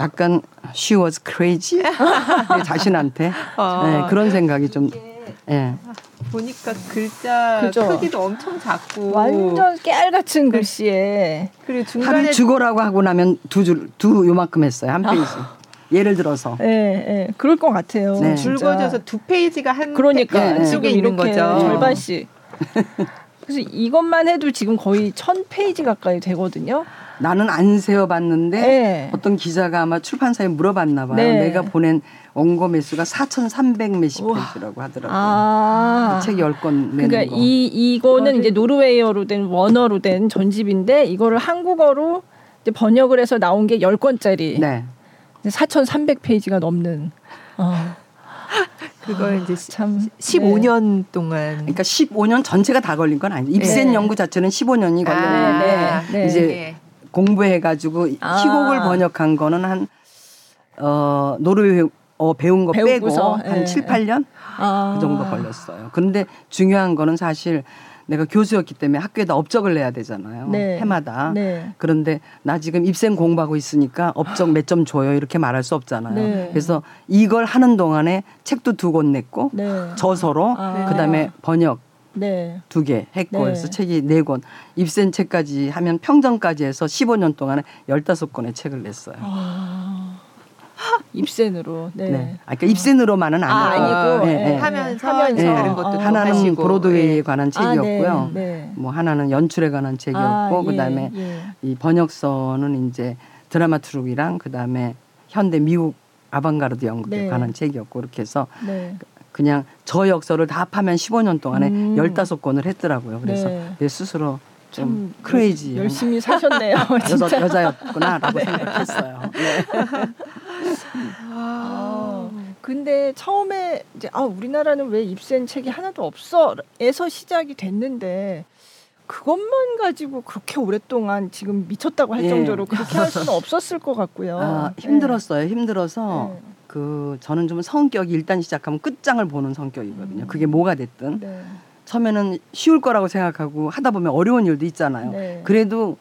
S3: 약간 she was crazy 내 자신한테 어. 네, 그런 생각이 좀 예.
S1: 보니까 글자 그죠? 크기도 엄청 작고
S2: 완전 깨알같은 글씨에
S3: 그리고 중간에 죽어라고 하고 나면 두줄두 요만큼 했어요 한 페이지. 예를 들어서.
S2: 예, 예. 그럴 것 같아요. 네.
S1: 줄거져서 두 페이지가 한 그러니까 페, 쪽에 있는 거죠.
S2: 절반씩. 그래서 이것만 해도 지금 거의 천 페이지 가까이 되거든요.
S3: 나는 안 세어봤는데 네. 어떤 기자가 아마 출판사에 물어봤나 봐요. 네. 내가 보낸 원고 매수가 4,300 몇십 페이지라고 하더라고요. 아. 책 10권 내는
S2: 그러니까 거. 이 이거는 이제 노르웨이어로 된 원어로 된 전집인데 이거를 한국어로 번역을 해서 나온 게 10권짜리. 네. 4,300 페이지가 넘는. 어.
S1: 그걸 아, 이제 참 15년 네. 동안
S3: 그러니까 15년 전체가 다 걸린 건 아니죠. 입센 네. 연구 자체는 15년이 아, 걸렸는데 아, 네. 이제 네. 공부해 가지고 아. 희곡을 번역한 거는 한 어, 노르웨이 어, 배운 거 빼고 한 7, 8년 아. 그 정도 걸렸어요. 그런데 중요한 거는 사실 내가 교수였기 때문에 학교에다 업적을 내야 되잖아요. 네. 해마다. 네. 그런데 나 지금 입생 공부하고 있으니까 업적 몇 점 줘요 이렇게 말할 수 없잖아요. 네. 그래서 이걸 하는 동안에 책도 두 권 냈고 네. 저서로 아. 그다음에 번역 네. 두 개 했고 네. 그래서 책이 네 권. 입센 책까지 하면 평전까지 해서 15년 동안에 15권의 책을 냈어요. 아.
S2: 입센으로. 네. 네.
S3: 아, 그러니까 입센으로만은
S2: 아니고, 아,
S3: 니고
S2: 네, 네. 하면서, 하면서 네. 다른 것도
S3: 어. 하나는 하시고. 브로드웨이에 네. 관한 책이었고요. 아, 네. 뭐 하나는 연출에 관한 책이었고 아, 예, 그다음에 예. 이 번역서는 이제 드라마 트룩이랑 그다음에 현대 미국 아방가르드 연극에 관한 책이었고 그렇게 해서 그냥 저 역설을 다 합하면 15년 동안에 음. 15권을 했더라고요. 그래서 내 스스로 좀 크레이지
S2: 열심히 사셨네요.
S3: 여자 여자였구나라고 네. 생각했어요. 네.
S2: 아, 근데 처음에 이제 아 우리나라는 왜 입센 책이 하나도 없어에서 시작이 됐는데 그것만 가지고 그렇게 오랫동안 지금 미쳤다고 할 예. 정도로 그렇게 할 수는 없었을 것 같고요.
S3: 아, 힘들었어요. 네. 힘들어서 네. 그 저는 좀 성격이 일단 시작하면 끝장을 보는 성격이거든요. 음. 그게 뭐가 됐든. 네. 처음에는 쉬울 거라고 생각하고 하다 보면 어려운 일도 있잖아요. 네. 그래도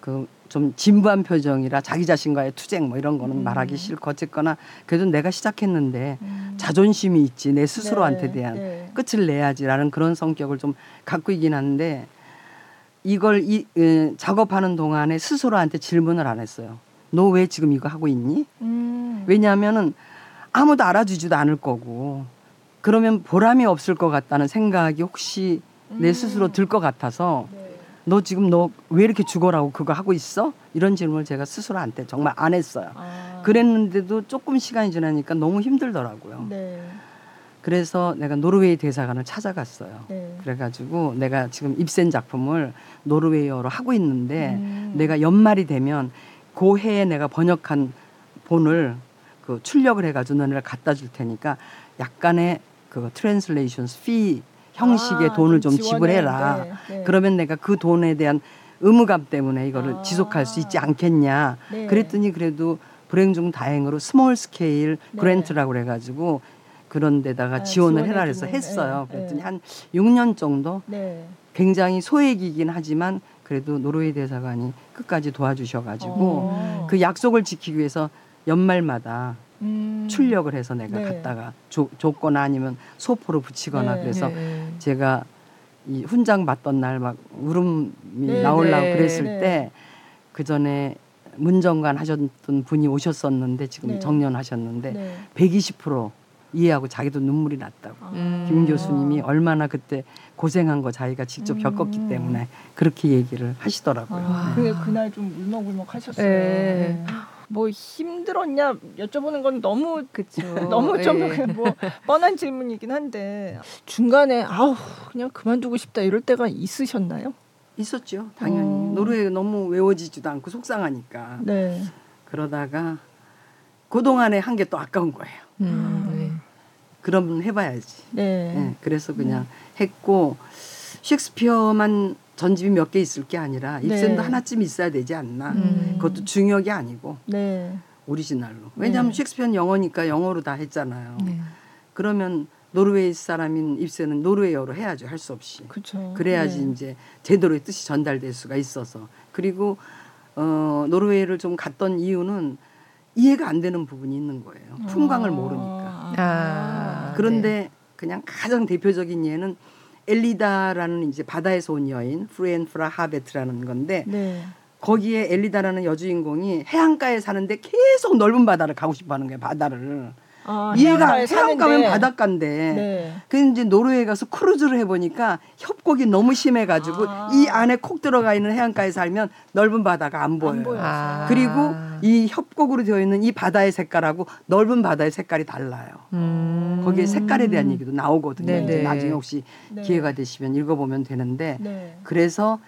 S3: 그 좀 진부한 표정이라 자기 자신과의 투쟁 뭐 이런 거는 음. 말하기 싫고 어쨌거나 그래도 내가 시작했는데 음. 자존심이 있지 내 스스로한테 네. 대한 네. 끝을 내야지라는 그런 성격을 좀 갖고 있긴 한데 이걸 이, 에, 작업하는 동안에 스스로한테 질문을 안 했어요. 너 왜 지금 이거 하고 있니? 음. 왜냐하면은 아무도 알아주지도 않을 거고 그러면 보람이 없을 것 같다는 생각이 혹시 내 음. 스스로 들 것 같아서 네. 너 지금 너 왜 이렇게 죽어라고 그거 하고 있어? 이런 질문을 제가 스스로 한테 정말 안 했어요. 아. 그랬는데도 조금 시간이 지나니까 너무 힘들더라고요. 네. 그래서 내가 노르웨이 대사관을 찾아갔어요.
S2: 네.
S3: 그래가지고 내가 지금 입센 작품을 노르웨이어로 하고 있는데
S2: 음.
S3: 내가 연말이 되면 그 해에 내가 번역한 본을 그 출력을 해가지고 너네를 갖다 줄 테니까 약간의 그 translation fee 형식의
S2: 아,
S3: 돈을 좀. 지불해라.
S2: 네, 네.
S3: 그러면 내가 그 돈에 대한 의무감 때문에 이거를
S2: 아.
S3: 지속할 수 있지 않겠냐.
S2: 네.
S3: 그랬더니 그래도 불행 중 다행으로 small scale
S2: 네.
S3: grant라고 그래가지고 그런 데다가
S2: 아,
S3: 지원을 해라 해서 했어요.
S2: 네,
S3: 그랬더니
S2: 네.
S3: 한 6년 정도
S2: 네.
S3: 굉장히 소액이긴 하지만 그래도 노르웨이 대사관이 끝까지 도와주셔가지고
S2: 어.
S3: 그 약속을 지키기 위해서 연말마다
S2: 음.
S3: 출력을 해서 내가
S2: 네.
S3: 갔다가 줘, 줬거나 아니면 소포로 붙이거나
S2: 네.
S3: 그래서
S1: 네.
S3: 제가 이 훈장 받던 날 막 울음이
S2: 네,
S3: 나오려고
S1: 네.
S3: 그랬을
S2: 네.
S3: 때그 전에 문정관 하셨던 분이 오셨었는데 지금
S2: 네.
S3: 정년하셨는데
S2: 네.
S3: 120% 이해하고 자기도 눈물이 났다고.
S1: 음.
S3: 김 교수님이 얼마나 그때 고생한 거 자기가 직접
S2: 음.
S3: 겪었기 때문에 그렇게 얘기를 하시더라고요.
S2: 아, 근데 그날 좀 울먹울먹 하셨어요.
S1: 네.
S2: 뭐 힘들었냐 여쭤보는 건 너무
S1: 그쵸.
S2: 너무 좀
S1: 예.
S2: 뭐 뻔한 질문이긴 한데 중간에 아우 그냥 그만두고 싶다 이럴 때가 있으셨나요?
S3: 있었죠, 당연히.
S2: 어.
S3: 노래 너무 외워지지도 않고 속상하니까.
S2: 네.
S3: 그러다가 그동안에 한 게 또 아까운 거예요.
S1: 음, 네.
S3: 그럼 해봐야지.
S2: 네.
S3: 네, 그래서 그냥 했고 셰익스피어만 전집이 몇 개 있을 게 아니라 입센도
S2: 네.
S3: 하나쯤 있어야 되지 않나.
S1: 음.
S3: 그것도 중역이 아니고
S2: 네.
S3: 오리지널로. 왜냐하면
S2: 네.
S3: 셰익스피어는 영어니까 영어로 다 했잖아요.
S1: 네.
S3: 그러면 노르웨이 사람인 입센은 노르웨이어로 해야죠. 할 수 없이.
S2: 그렇죠.
S3: 그래야지
S2: 네.
S3: 이제 제대로의 뜻이 전달될 수가 있어서. 그리고 어, 노르웨이를 좀 갔던 이유는 이해가 안 되는 부분이 있는 거예요. 풍광을
S2: 아.
S3: 모르니까.
S1: 아,
S3: 그런데 그냥 가장 대표적인 예는 엘리다라는 이제 바다에서 온 여인 Fruen fra havet라는 건데
S2: 네.
S3: 거기에 엘리다라는 여주인공이 해안가에 사는데 계속 넓은 바다를 가고 싶어 하는 거예요. 바다를
S2: 아,
S3: 이해가
S2: 해안
S3: 가면
S2: 사는데.
S3: 바닷가인데
S2: 네.
S3: 그 이제 노르웨이 가서 크루즈를 해보니까 협곡이 너무 심해가지고
S2: 아.
S3: 이 안에 콕 들어가 있는 해안가에 살면 넓은 바다가 안 보여요.
S2: 보여요.
S1: 아.
S3: 그리고 이 협곡으로 되어 있는 이 바다의 색깔하고 넓은 바다의 색깔이 달라요.
S1: 음.
S3: 거기에 색깔에 대한 얘기도 나오거든요.
S1: 네네.
S3: 이제 나중에 혹시
S2: 네.
S3: 기회가 되시면 읽어보면 되는데
S2: 네.
S3: 그래서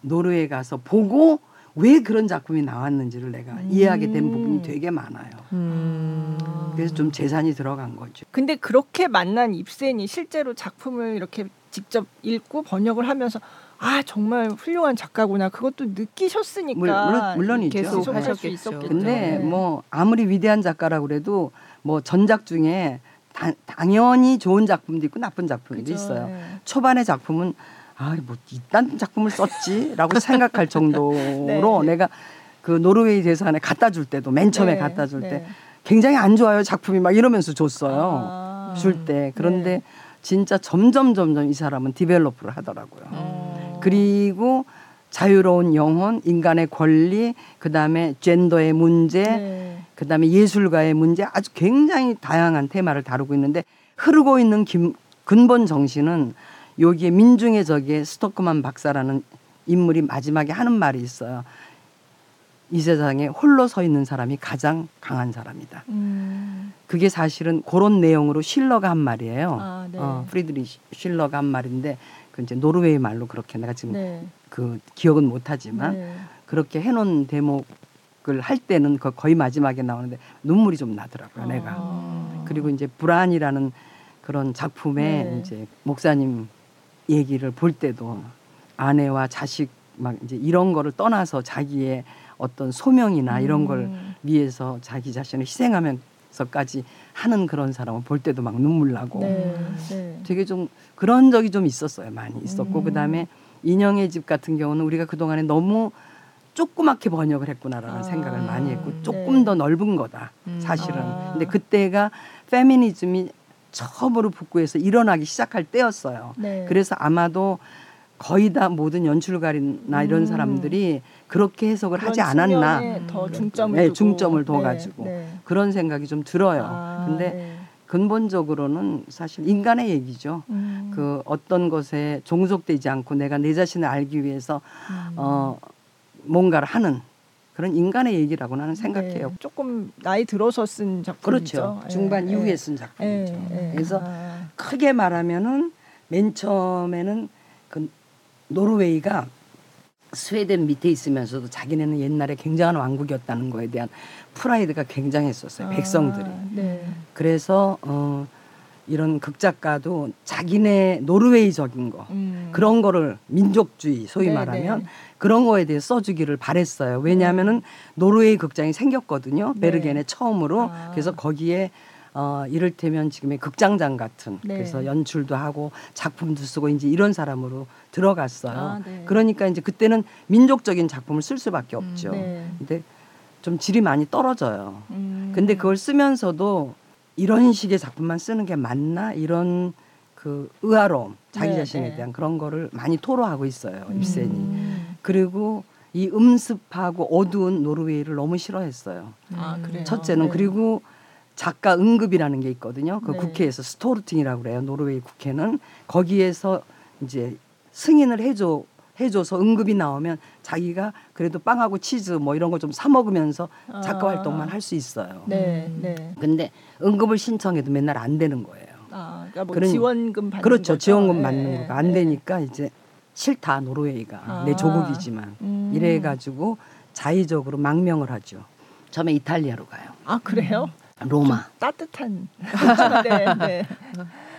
S3: 노르웨이 가서 보고 왜 그런 작품이 나왔는지를 내가 이해하게 된 부분이 되게 많아요.
S1: 음.
S3: 그래서 좀 재산이 들어간 거죠.
S2: 근데 그렇게 만난 입센이 실제로 작품을 이렇게 직접 읽고 번역을 하면서 아 정말 훌륭한 작가구나 그것도 느끼셨으니까
S3: 물- 물론- 물론이죠.
S1: 계속 하셨겠죠.
S2: 있었겠죠.
S3: 근데
S2: 네.
S3: 뭐 아무리 위대한 작가라고 그래도 뭐 전작 중에 다- 당연히 좋은 작품도 있고 나쁜 작품도
S2: 그죠.
S3: 있어요.
S2: 네.
S3: 초반의 작품은 아 뭐 이딴 작품을 썼지라고 생각할 정도로
S2: 네.
S3: 내가 그 노르웨이 대사관에 갖다 줄 때도 맨 처음에
S2: 네.
S3: 갖다 줄때
S2: 네.
S3: 굉장히 안 좋아요 작품이 막 이러면서 줬어요
S2: 아.
S3: 줄때 그런데
S2: 네.
S3: 진짜 점점 점점 이 사람은 디벨로프를 하더라고요.
S2: 어.
S3: 그리고 자유로운 영혼, 인간의 권리, 그 다음에 젠더의 문제,
S2: 네.
S3: 그 다음에 예술가의 문제 아주 굉장히 다양한 테마를 다루고 있는데 흐르고 있는 김- 근본 정신은 여기에 민중의 적의 스토크만 박사라는 인물이 마지막에 하는 말이 있어요. 이 세상에 홀로 서 있는 사람이 가장 강한 사람이다.
S2: 음.
S3: 그게 사실은 그런 내용으로 실러가 한 말이에요.
S2: 아, 네.
S3: 어, 프리드리히 실러가 한 말인데 그 이제 노르웨이 말로 그렇게 내가 지금
S2: 네.
S3: 그 기억은 못하지만
S2: 네.
S3: 그렇게 해놓은 대목을 할 때는 거- 거의 마지막에 나오는데 눈물이 좀 나더라고요, 내가.
S2: 아.
S3: 그리고 이제 불안이라는 그런 작품에
S2: 네.
S3: 이제 목사님 얘기를 볼 때도 아내와 자식 막 이제 이런 거를 떠나서 자기의 어떤 소명이나 이런 걸
S2: 음.
S3: 위해서 자기 자신을 희생하면서까지 하는 그런 사람을 볼 때도 막 눈물 나고
S2: 네. 네.
S3: 되게 좀 그런 적이 좀 있었어요. 많이 있었고
S2: 음.
S3: 그다음에 인형의 집 같은 경우는 우리가 그동안에 너무 조그맣게 번역을 했구나라는
S2: 아.
S3: 생각을 많이 했고
S2: 네.
S3: 조금 더 넓은 거다
S1: 음.
S3: 사실은.
S2: 아.
S3: 근데 그때가 페미니즘이 처음으로 북구에서 일어나기 시작할 때였어요.
S2: 네.
S3: 그래서 아마도 거의 다 모든 연출가나 이런
S2: 음.
S3: 사람들이 그렇게 해석을 하지 않았나
S2: 더
S1: 음.
S2: 중점을
S3: 네. 중점을 둬
S2: 네,
S3: 가지고.
S2: 네.
S3: 그런 생각이 좀 들어요.
S2: 아,
S3: 근데
S2: 네.
S3: 근본적으로는 사실 인간의 얘기죠.
S2: 음.
S3: 그 어떤 것에 종속되지 않고 내가 내 자신을 알기 위해서
S2: 음.
S3: 어 뭔가를 하는 그런 인간의 얘기라고 나는 생각해요.
S2: 네, 조금 나이 들어서 쓴 작품이죠.
S3: 그렇죠.
S2: 예,
S3: 중반
S2: 예.
S3: 이후에 쓴 작품이죠.
S2: 예, 예.
S3: 그래서
S2: 아,
S3: 크게 말하면은 맨 처음에는 그 노르웨이가 스웨덴 밑에 있으면서도 자기네는 옛날에 굉장한 왕국이었다는 거에 대한 프라이드가 굉장했었어요. 백성들이.
S2: 아, 네.
S3: 그래서 어 이런 극작가도 자기네 노르웨이적인 거
S2: 음.
S3: 그런 거를 민족주의 소위
S2: 네,
S3: 말하면
S2: 네.
S3: 그런 거에 대해 써주기를 바랬어요. 왜냐하면은 노르웨이 극장이 생겼거든요.
S2: 네.
S3: 베르겐에 처음으로
S2: 아.
S3: 그래서 거기에 어 이를테면 지금의 극장장 같은
S2: 네.
S3: 그래서 연출도 하고 작품도 쓰고 이제 이런 사람으로 들어갔어요.
S2: 아, 네.
S3: 그러니까 이제 그때는 민족적인 작품을 쓸 수밖에 없죠.
S2: 네.
S3: 근데 좀 질이 많이 떨어져요.
S2: 음.
S3: 근데 그걸 쓰면서도 이런 식의 작품만 쓰는 게 맞나 이런 그 의아로움 자기
S2: 네,
S3: 자신에
S2: 네.
S3: 대한 그런 거를 많이 토로하고 있어요 입센이
S2: 음.
S3: 그리고 이 음습하고 어두운 노르웨이를 너무 싫어했어요
S2: 아, 그래요.
S3: 첫째는
S2: 네.
S3: 그리고 작가 응급이라는 게 있거든요 그
S2: 네.
S3: 국회에서 스토르팅이라고 그래요 노르웨이 국회는 거기에서 이제 승인을 해줘 해줘서 응급이 나오면 자기가 그래도 빵하고 치즈 뭐 이런 거좀사 먹으면서 작가
S2: 아.
S3: 활동만 할 수 있어요.
S2: 네,
S1: 음.
S2: 네.
S3: 근데 응급을 신청해도 맨날 안 되는 거예요.
S2: 아, 그러니까 뭐
S3: 그러니-
S2: 지원금 받는
S3: 그렇죠.
S2: 거죠?
S3: 지원금
S2: 네,
S3: 받는 거가 안
S2: 네.
S3: 되니까 이제 싫다 노르웨이가
S2: 아.
S3: 내 조국이지만
S2: 음.
S3: 이래 가지고 자의적으로 망명을 하죠. 처음에 이탈리아로 가요.
S2: 아 그래요?
S3: 로마.
S2: 따뜻한. 네, 네.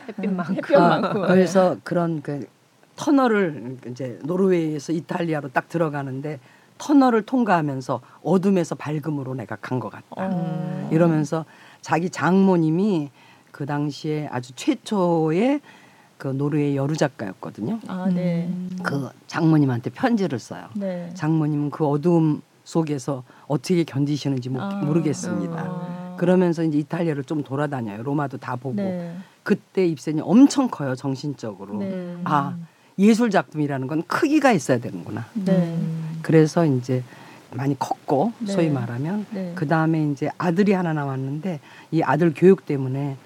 S1: 햇빛 많고.
S2: 햇볕 많고.
S3: 어, 그래서 그런 그 터널을 이제 노르웨이에서 이탈리아로 딱 들어가는데 터널을 통과하면서 어둠에서 밝음으로 내가 간 것 같다.
S2: 어.
S3: 이러면서 자기 장모님이 그 당시에 아주 최초의 그 노르웨이 여루 작가였거든요.
S2: 아, 네.
S3: 그 장모님한테 편지를 써요.
S2: 네.
S3: 장모님은 그 어두움 속에서 어떻게 견디시는지 모-
S2: 아.
S3: 모르겠습니다.
S2: 아.
S3: 그러면서 이제 이탈리아를 좀 돌아다녀요. 로마도 다 보고.
S2: 네.
S3: 그때 입센이 엄청 커요. 정신적으로.
S2: 네.
S3: 아 예술 작품이라는 건 크기가 있어야 되는구나.
S2: 네.
S3: 그래서 이제 많이 컸고
S2: 네.
S3: 소위 말하면
S2: 네.
S3: 그 다음에 이제 아들이 하나 나왔는데 이 아들 교육 때문에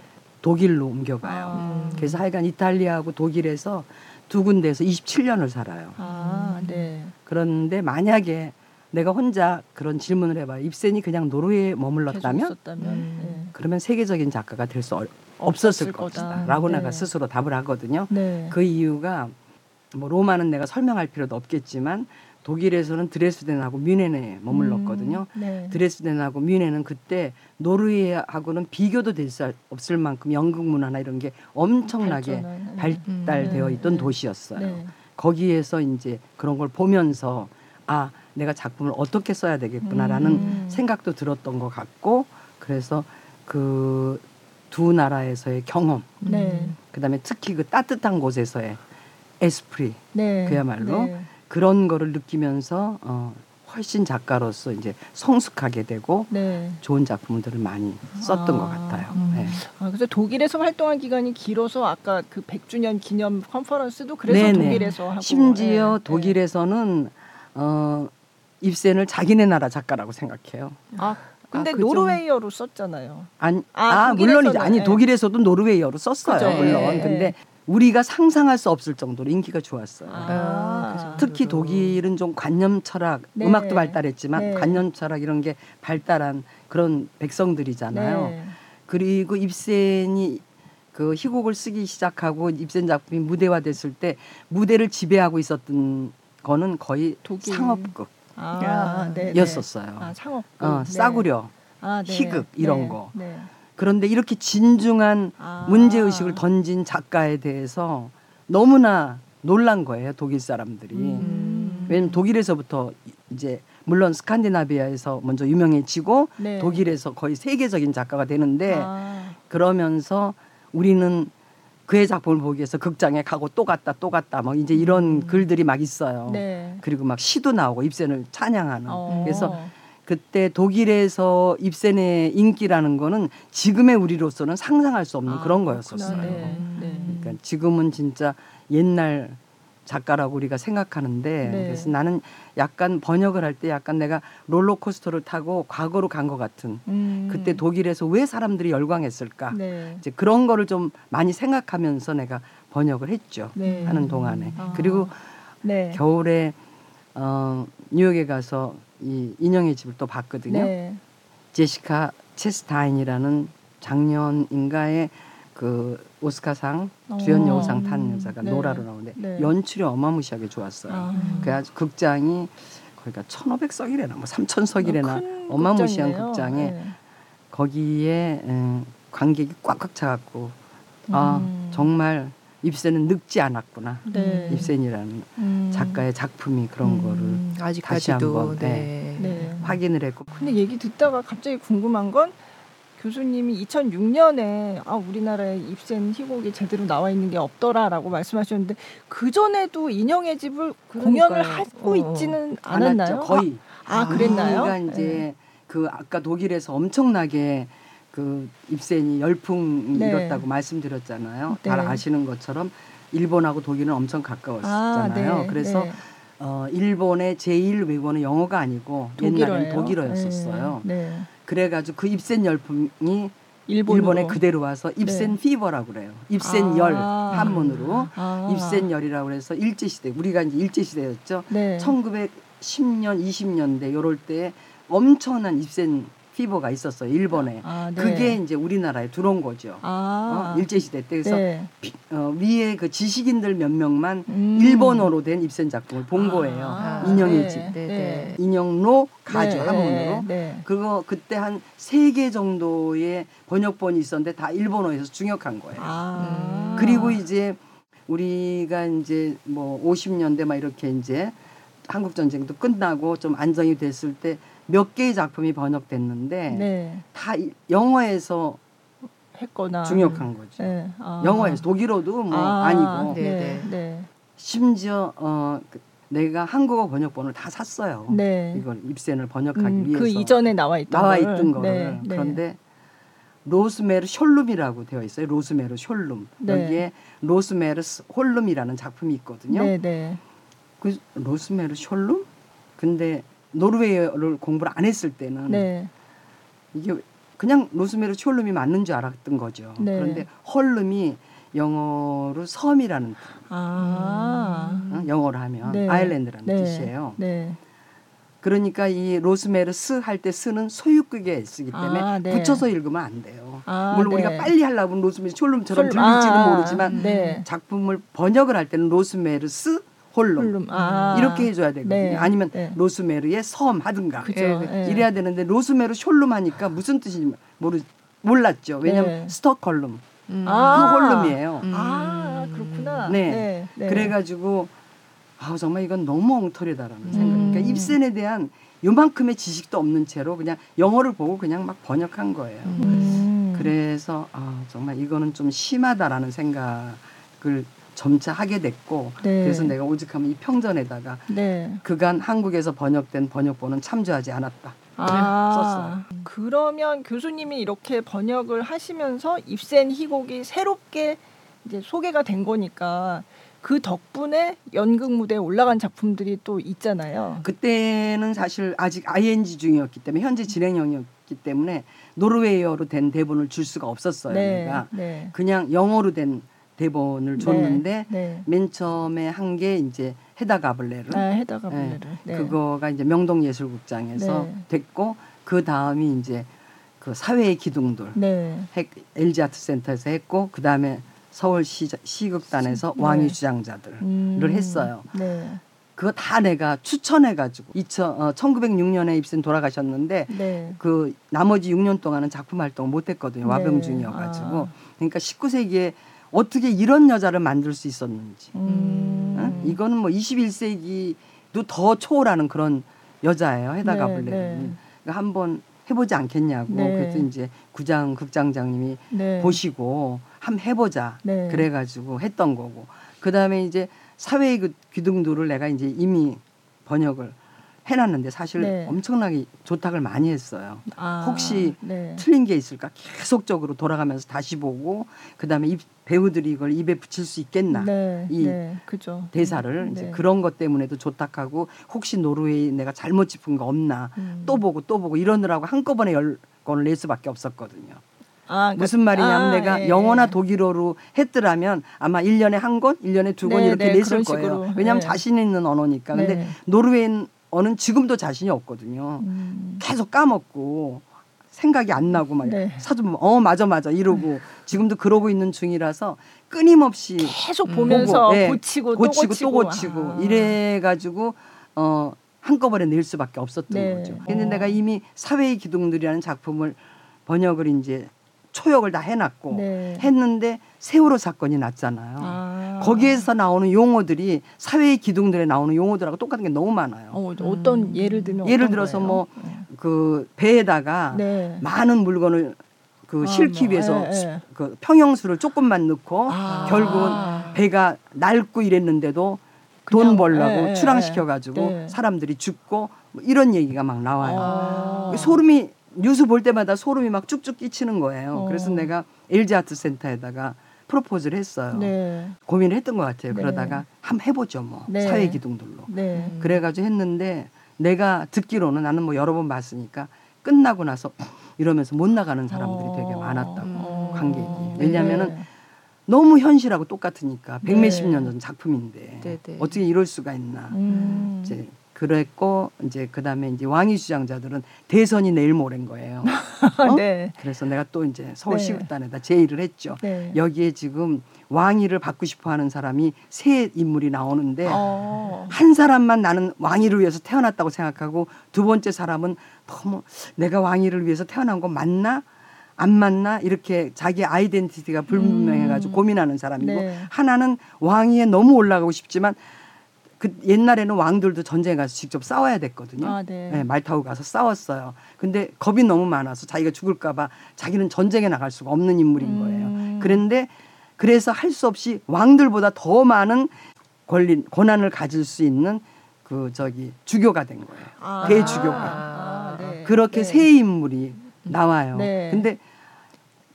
S3: 독일로 옮겨가요.
S2: 아.
S3: 그래서 하여간 이탈리아하고 독일에서 두 군데에서 27년을 살아요.
S2: 아, 네.
S3: 그런데 만약에 내가 혼자 그런 질문을 해봐요. 입센이 그냥 노르웨이에 머물렀다면.
S1: 음.
S3: 그러면 세계적인 작가가 될 수
S2: 없었을
S3: 없었을
S2: 거다.
S3: 것이다. 라고
S2: 네.
S3: 내가 스스로 답을 하거든요.
S2: 네.
S3: 그 이유가 뭐 로마는 내가 설명할 필요도 없겠지만 독일에서는 드레스덴하고 뮌헨에 머물렀거든요.
S2: 음, 네.
S3: 드레스덴하고 뮌헨은 그때 노르웨이하고는 비교도 될 수 없을 만큼 연극 문화나 이런 게 엄청나게
S2: 발전한,
S3: 발달되어
S2: 음.
S3: 있던
S2: 네.
S3: 도시였어요.
S2: 네.
S3: 거기에서 이제 그런 걸 보면서 아 내가 작품을 어떻게 써야 되겠구나라는
S2: 음.
S3: 생각도 들었던 것 같고 그래서 그 두 나라에서의 경험
S2: 네.
S3: 그다음에 특히 그 따뜻한 곳에서의 에스프리
S2: 네.
S3: 그야말로
S2: 네.
S3: 그런 거를 느끼면서 어, 훨씬 작가로서 이제 성숙하게 되고
S2: 네.
S3: 좋은 작품들을 많이 썼던
S2: 아,
S3: 것 같아요.
S1: 음.
S3: 네.
S2: 아, 그래서 독일에서 활동한 기간이 길어서 아까 그 100주년 기념 컨퍼런스도 그래서
S3: 네네.
S2: 독일에서 하고
S3: 심지어
S2: 예,
S3: 독일에서는 어, 입센을 자기네 나라 작가라고 생각해요.
S2: 예. 아, 근데
S3: 아.
S2: 노르웨이어로 썼잖아요.
S3: 아니,
S2: 아,
S3: 아, 물론이죠. 아니
S2: 예.
S3: 독일에서도 노르웨이어로 썼어요.
S2: 그죠.
S3: 물론.
S2: 예, 예.
S3: 근데 우리가 상상할 수 없을 정도로 인기가 좋았어요.
S2: 아,
S1: 그죠.
S3: 특히. 독일은 좀 관념 철학,
S2: 네.
S3: 음악도 발달했지만
S2: 네.
S3: 관념 철학 이런 게 발달한 그런 백성들이잖아요.
S2: 네.
S3: 그리고 입센이 그 희곡을 쓰기 시작하고 입센 작품이 무대화됐을 때 무대를 지배하고 있었던 거는 거의
S2: 독일.
S3: 상업극이었었어요.
S2: 아, 네, 네. 아, 상업.
S3: 어, 싸구려.
S2: 아, 네.
S3: 희극 이런
S2: 네.
S3: 거.
S2: 네.
S3: 그런데 이렇게 진중한
S2: 아.
S3: 문제 의식을 던진 작가에 대해서 너무나 놀란 거예요 독일 사람들이.
S2: 음.
S3: 왜냐면 독일에서부터 이제 물론 스칸디나비아에서 먼저 유명해지고
S2: 네.
S3: 독일에서 거의 세계적인 작가가 되는데
S2: 아,
S3: 그러면서 우리는 그의 작품을 보기 위해서 극장에 가고 또 갔다 또 갔다 막 이제 이런 글들이 막 있어요.
S2: 음. 네.
S3: 그리고 막 시도 나오고 입센을 찬양하는.
S2: 어.
S3: 그래서 그때 독일에서 입센의 인기라는 거는 지금의 우리로서는 상상할 수 없는
S2: 아,
S3: 그런. 거였었어요.
S2: 네. 네.
S3: 그러니까 지금은 진짜 옛날 작가라고 우리가 생각하는데
S2: 네.
S3: 그래서 나는 약간 번역을 할 때 약간 내가 롤러코스터를 타고 과거로 간 것 같은
S2: 음.
S3: 그때 독일에서 왜 사람들이 열광했을까
S2: 네.
S3: 이제 그런 거를 좀 많이 생각하면서 내가 번역을 했죠
S2: 네.
S3: 하는 동안에
S2: 아.
S3: 그리고
S2: 네.
S3: 겨울에 어 뉴욕에 가서 이 인형의 집을 또 봤거든요. 네. 제시카 체스타인이라는 작년인가에 그 오스카상 주연 여우상 탄 여자가 네. 노라로 나오는데 네. 연출이 어마무시하게 좋았어요. 아. 그래가지고 극장이 거기가 1,500석이래나 뭐 3,000석이래나 어, 마무시한 극장에 네. 거기에 에, 관객이 꽉꽉 차갖고 아 음. 정말 입센은 늙지 않았구나. 네. 입센이라는 음. 작가의 작품이 그런 음. 거를 아직까지도 다시 한번 네. 네. 확인을 했고.
S2: 근데 얘기 듣다가 갑자기 궁금한 건 교수님이 2006년에 아 우리나라에 입센 희곡이 제대로 나와 있는 게 없더라라고 말씀하셨는데 그 전에도 인형의 집을 그러니까요. 공연을 하고 어. 있지는 않았나요?
S3: 거의.
S2: 아, 아 그랬나요?
S3: 그러니까 이제 네. 그 아까 독일에서 엄청나게 그 입센이 열풍 네. 일었다고 말씀드렸잖아요. 네. 잘 아시는 것처럼 일본하고 독일은 엄청 가까웠잖아요. 아, 네. 그래서 네. 어, 일본의 제1 외국어는 영어가 아니고 독일어예요? 옛날에는 독일어였었어요. 네. 네. 그래가지고 그 입센 열풍이 일본으로. 일본에 그대로 와서 입센 네. 피버라고 그래요. 입센 아. 열 한문으로 아. 입센 열이라고 그래서 일제 시대 우리가 이제 일제 시대였죠. 네. 1910년 20년대 요럴 때 엄청난 입센 피버가 있었어요 일본에 아, 네. 그게 이제 우리나라에 들어온 거죠 아. 어? 일제 시대 때 그래서 네. 어, 위에 그 지식인들 몇 명만 음. 일본어로 된 입센 작품을 본 아. 거예요 아, 인형의 네. 집 네, 네. 인형로 가주 네, 한문으로 그거 그때 한 세 개 정도의 번역본이 있었는데 다 일본어에서 중역한 거예요 아. 그리고 이제 우리가 이제 뭐 50년대 막 이렇게 이제 한국 전쟁도 끝나고 좀 안정이 됐을 때 몇 개의 작품이 번역됐는데 네. 다 영어에서 했거나 중역한 거죠. 네. 아. 영어에서 독일어도 뭐 아. 니고 네, 네. 네. 심지어 어그 내가 한국어 번역본을 다 샀어요. 네. 이걸 입센을 번역하기 음, 그 위해서
S2: 그 이전에 나와 있던
S3: 나와 거를. 있던 거를 네, 그런데 로스메르 숄룸이라고 되어 있어요. 로스메르 숄룸 여기에 로스메르 홀룸이라는 작품이 있거든요. 그 로스메르 숄룸 근데 노르웨이어를 공부를 안 했을 때는 네. 이게 그냥 로스메르 촐룸이 맞는 줄 알았던 거죠. 네. 그런데 holm이 영어로 섬이라는 뜻. 아. 응? 영어로 하면 네. island라는 네. 뜻이에요. 네. 그러니까 이 로스메르 스할때 스는 소유격에 쓰기 때문에 아, 네. 붙여서 읽으면 안 돼요. 아, 물론 우리가 네. 빨리 하려면 로스메르 촐룸처럼 들릴지는 아, 모르지만 작품을 번역을 할 때는 로스메르 스 홀룸, 홀룸. 아. 이렇게 해줘야 되거든요. 네. 아니면 네. 로스메르의 섬 하든가 그죠. 예, 예. 이래야 되는데 로스메르 숄룸 하니까 무슨 뜻인지 모르 몰랐죠. 왜냐하면 네. 스톡홀룸 음. 그 아. 홀룸이에요.
S2: 음. 아 그렇구나.
S3: 네. 네. 네. 그래가지고 아 정말 이건 너무 엉터리다라는 음. 생각. 그러니까 입센에 대한 요만큼의 지식도 없는 채로 그냥 영어를 보고 그냥 막 번역한 거예요. 음. 그래서 아 정말 이거는 좀 심하다라는 생각을 점차 하게 됐고 네. 그래서 내가 오직하면 이 평전에다가 네. 그간 한국에서 번역된 번역본은 참조하지 않았다. 아, 썼어요.
S2: 그러면 교수님이 이렇게 번역을 하시면서 입센 희곡이 새롭게 이제 소개가 된 거니까 그 덕분에 연극 무대에 올라간 작품들이 또 있잖아요.
S3: 그때는 사실 아직 ING 중이었기 때문에 현재 진행형이었기 때문에 노르웨이어로 된 대본을 줄 수가 없었어요. 네, 내가 네. 그냥 영어로 된 대본을 네, 줬는데 네. 맨 처음에 한 게 이제 헤다 가블레르.
S2: 아, 헤다 가블레르.
S3: 네. 그거가 이제 명동예술국장에서 네. 됐고 그 다음이 이제 그 사회의 기둥들 네. LG 아트센터에서 했고 그 다음에 서울 시, 시극단에서 네. 왕의 주장자들을 음. 했어요. 네. 그거 다 내가 추천해가지고 2000, 어, 1906년에 입신 돌아가셨는데 네. 그 나머지 6년 동안은 작품 활동을 못했거든요. 와병 중이어가지고 아. 그러니까 19세기에 어떻게 이런 여자를 만들 수 있었는지. 음. 어? 이거는 뭐 21세기도 더 초월하는 그런 여자예요. 해다가 네, 블레 네. 그러니까 한번 해보지 않겠냐고. 네. 그래서 이제 구장 극장장님이 네. 보시고 한번 해보자. 네. 그래가지고 했던 거고. 그 다음에 이제 사회의 그 귀등도를 내가 이제 이미 번역을 해놨는데 사실 네. 엄청나게 조탁을 많이 했어요. 아, 혹시 네. 틀린 게 있을까 계속적으로 돌아가면서 다시 보고 그다음에 이 배우들이 이걸 입에 붙일 수 있겠나 네, 이 네, 대사를 이제 네. 그런 것 때문에도 조탁하고 혹시 노르웨이 내가 잘못 짚은 거 없나 음. 또 보고 또 보고 이러느라고 한꺼번에 열 건을 낼 수밖에 없었거든요. 아, 그러니까, 무슨 말이냐면 아, 내가 예, 영어나 예. 독일어로 했더라면 아마 일년에 한 권, 일년에 두권 네, 이렇게 냈을 거예요. 왜냐하면 자신 있는 언어니까. 근데 노르웨이 외국어는 지금도 자신이 없거든요. 음. 계속 까먹고 생각이 안 나고 막 네. 사주 어 맞아 맞아 이러고 지금도 그러고 있는 중이라서 끊임없이
S2: 계속 보면서 보고, 네. 고치고,
S3: 고치고,
S2: 또 고치고
S3: 또 고치고 아. 이래 가지고 어 한꺼번에 낼 수밖에 없었던 네. 거죠. 근데 어. 내가 이미 사회의 기둥들이라는 작품을 번역을 이제 초역을 다 해놨고 네. 했는데 세월호 사건이 났잖아요. 아. 거기에서 나오는 용어들이 사회의 기둥들에 나오는 용어들하고 똑같은 게 너무 많아요.
S2: 어, 떤 음. 예를 들면
S3: 예를 들어서 뭐 그 네. 배에다가 네. 많은 물건을 그 아, 실기 뭐, 위해서 에, 에. 그 평형수를 조금만 넣고 아. 결국은 배가 낡고 이랬는데도 돈 벌라고 에, 출항시켜 가지고 네. 사람들이 죽고 뭐 이런 얘기가 막 나와요. 아. 소름이 뉴스 볼 때마다 소름이 막 쭉쭉 끼치는 거예요. 어. 그래서 내가 LG 아트 센터에다가 프로포즈를 했어요. 네. 고민을 했던 것 같아요. 네. 그러다가 한번 해보죠, 뭐 네. 사회 기둥들로. 네. 그래가지고 했는데 내가 듣기로는 나는 뭐 여러 번 봤으니까 끝나고 나서 이러면서 못 나가는 사람들이 어. 되게 많았다고 어. 관객이. 왜냐하면은 네. 너무 현실하고 똑같으니까 백몇십 년전 작품인데 네, 네. 어떻게 이럴 수가 있나. 음. 이제 그랬고 이제 그다음에 이제 왕위 주장자들은 대선이 내일 모레인 거예요. 어? 네. 그래서 내가 또 이제 서울 네. 시국단에다 제의를 했죠. 네. 여기에 지금 왕위를 받고 싶어 하는 사람이 세 인물이 나오는데 어. 한 사람만 나는 왕위를 위해서 태어났다고 생각하고 두 번째 사람은 너무 내가 왕위를 위해서 태어난 거 맞나? 안 맞나 이렇게 자기 아이덴티티가 불분명해가지고 음. 고민하는 사람이고 네. 하나는 왕위에 너무 올라가고 싶지만 그 옛날에는 왕들도 전쟁에 가서 직접 싸워야 됐거든요. 아, 네. 네, 말 타고 가서 싸웠어요. 근데 겁이 너무 많아서 자기가 죽을까봐 자기는 전쟁에 나갈 수가 없는 인물인 음. 거예요. 그런데 그래서 할 수 없이 왕들보다 더 많은 권리 권한을 가질 수 있는 그 저기 주교가 된 거예요. 아. 대주교가 아, 네. 그렇게 네. 세 인물이 나와요. 네. 근데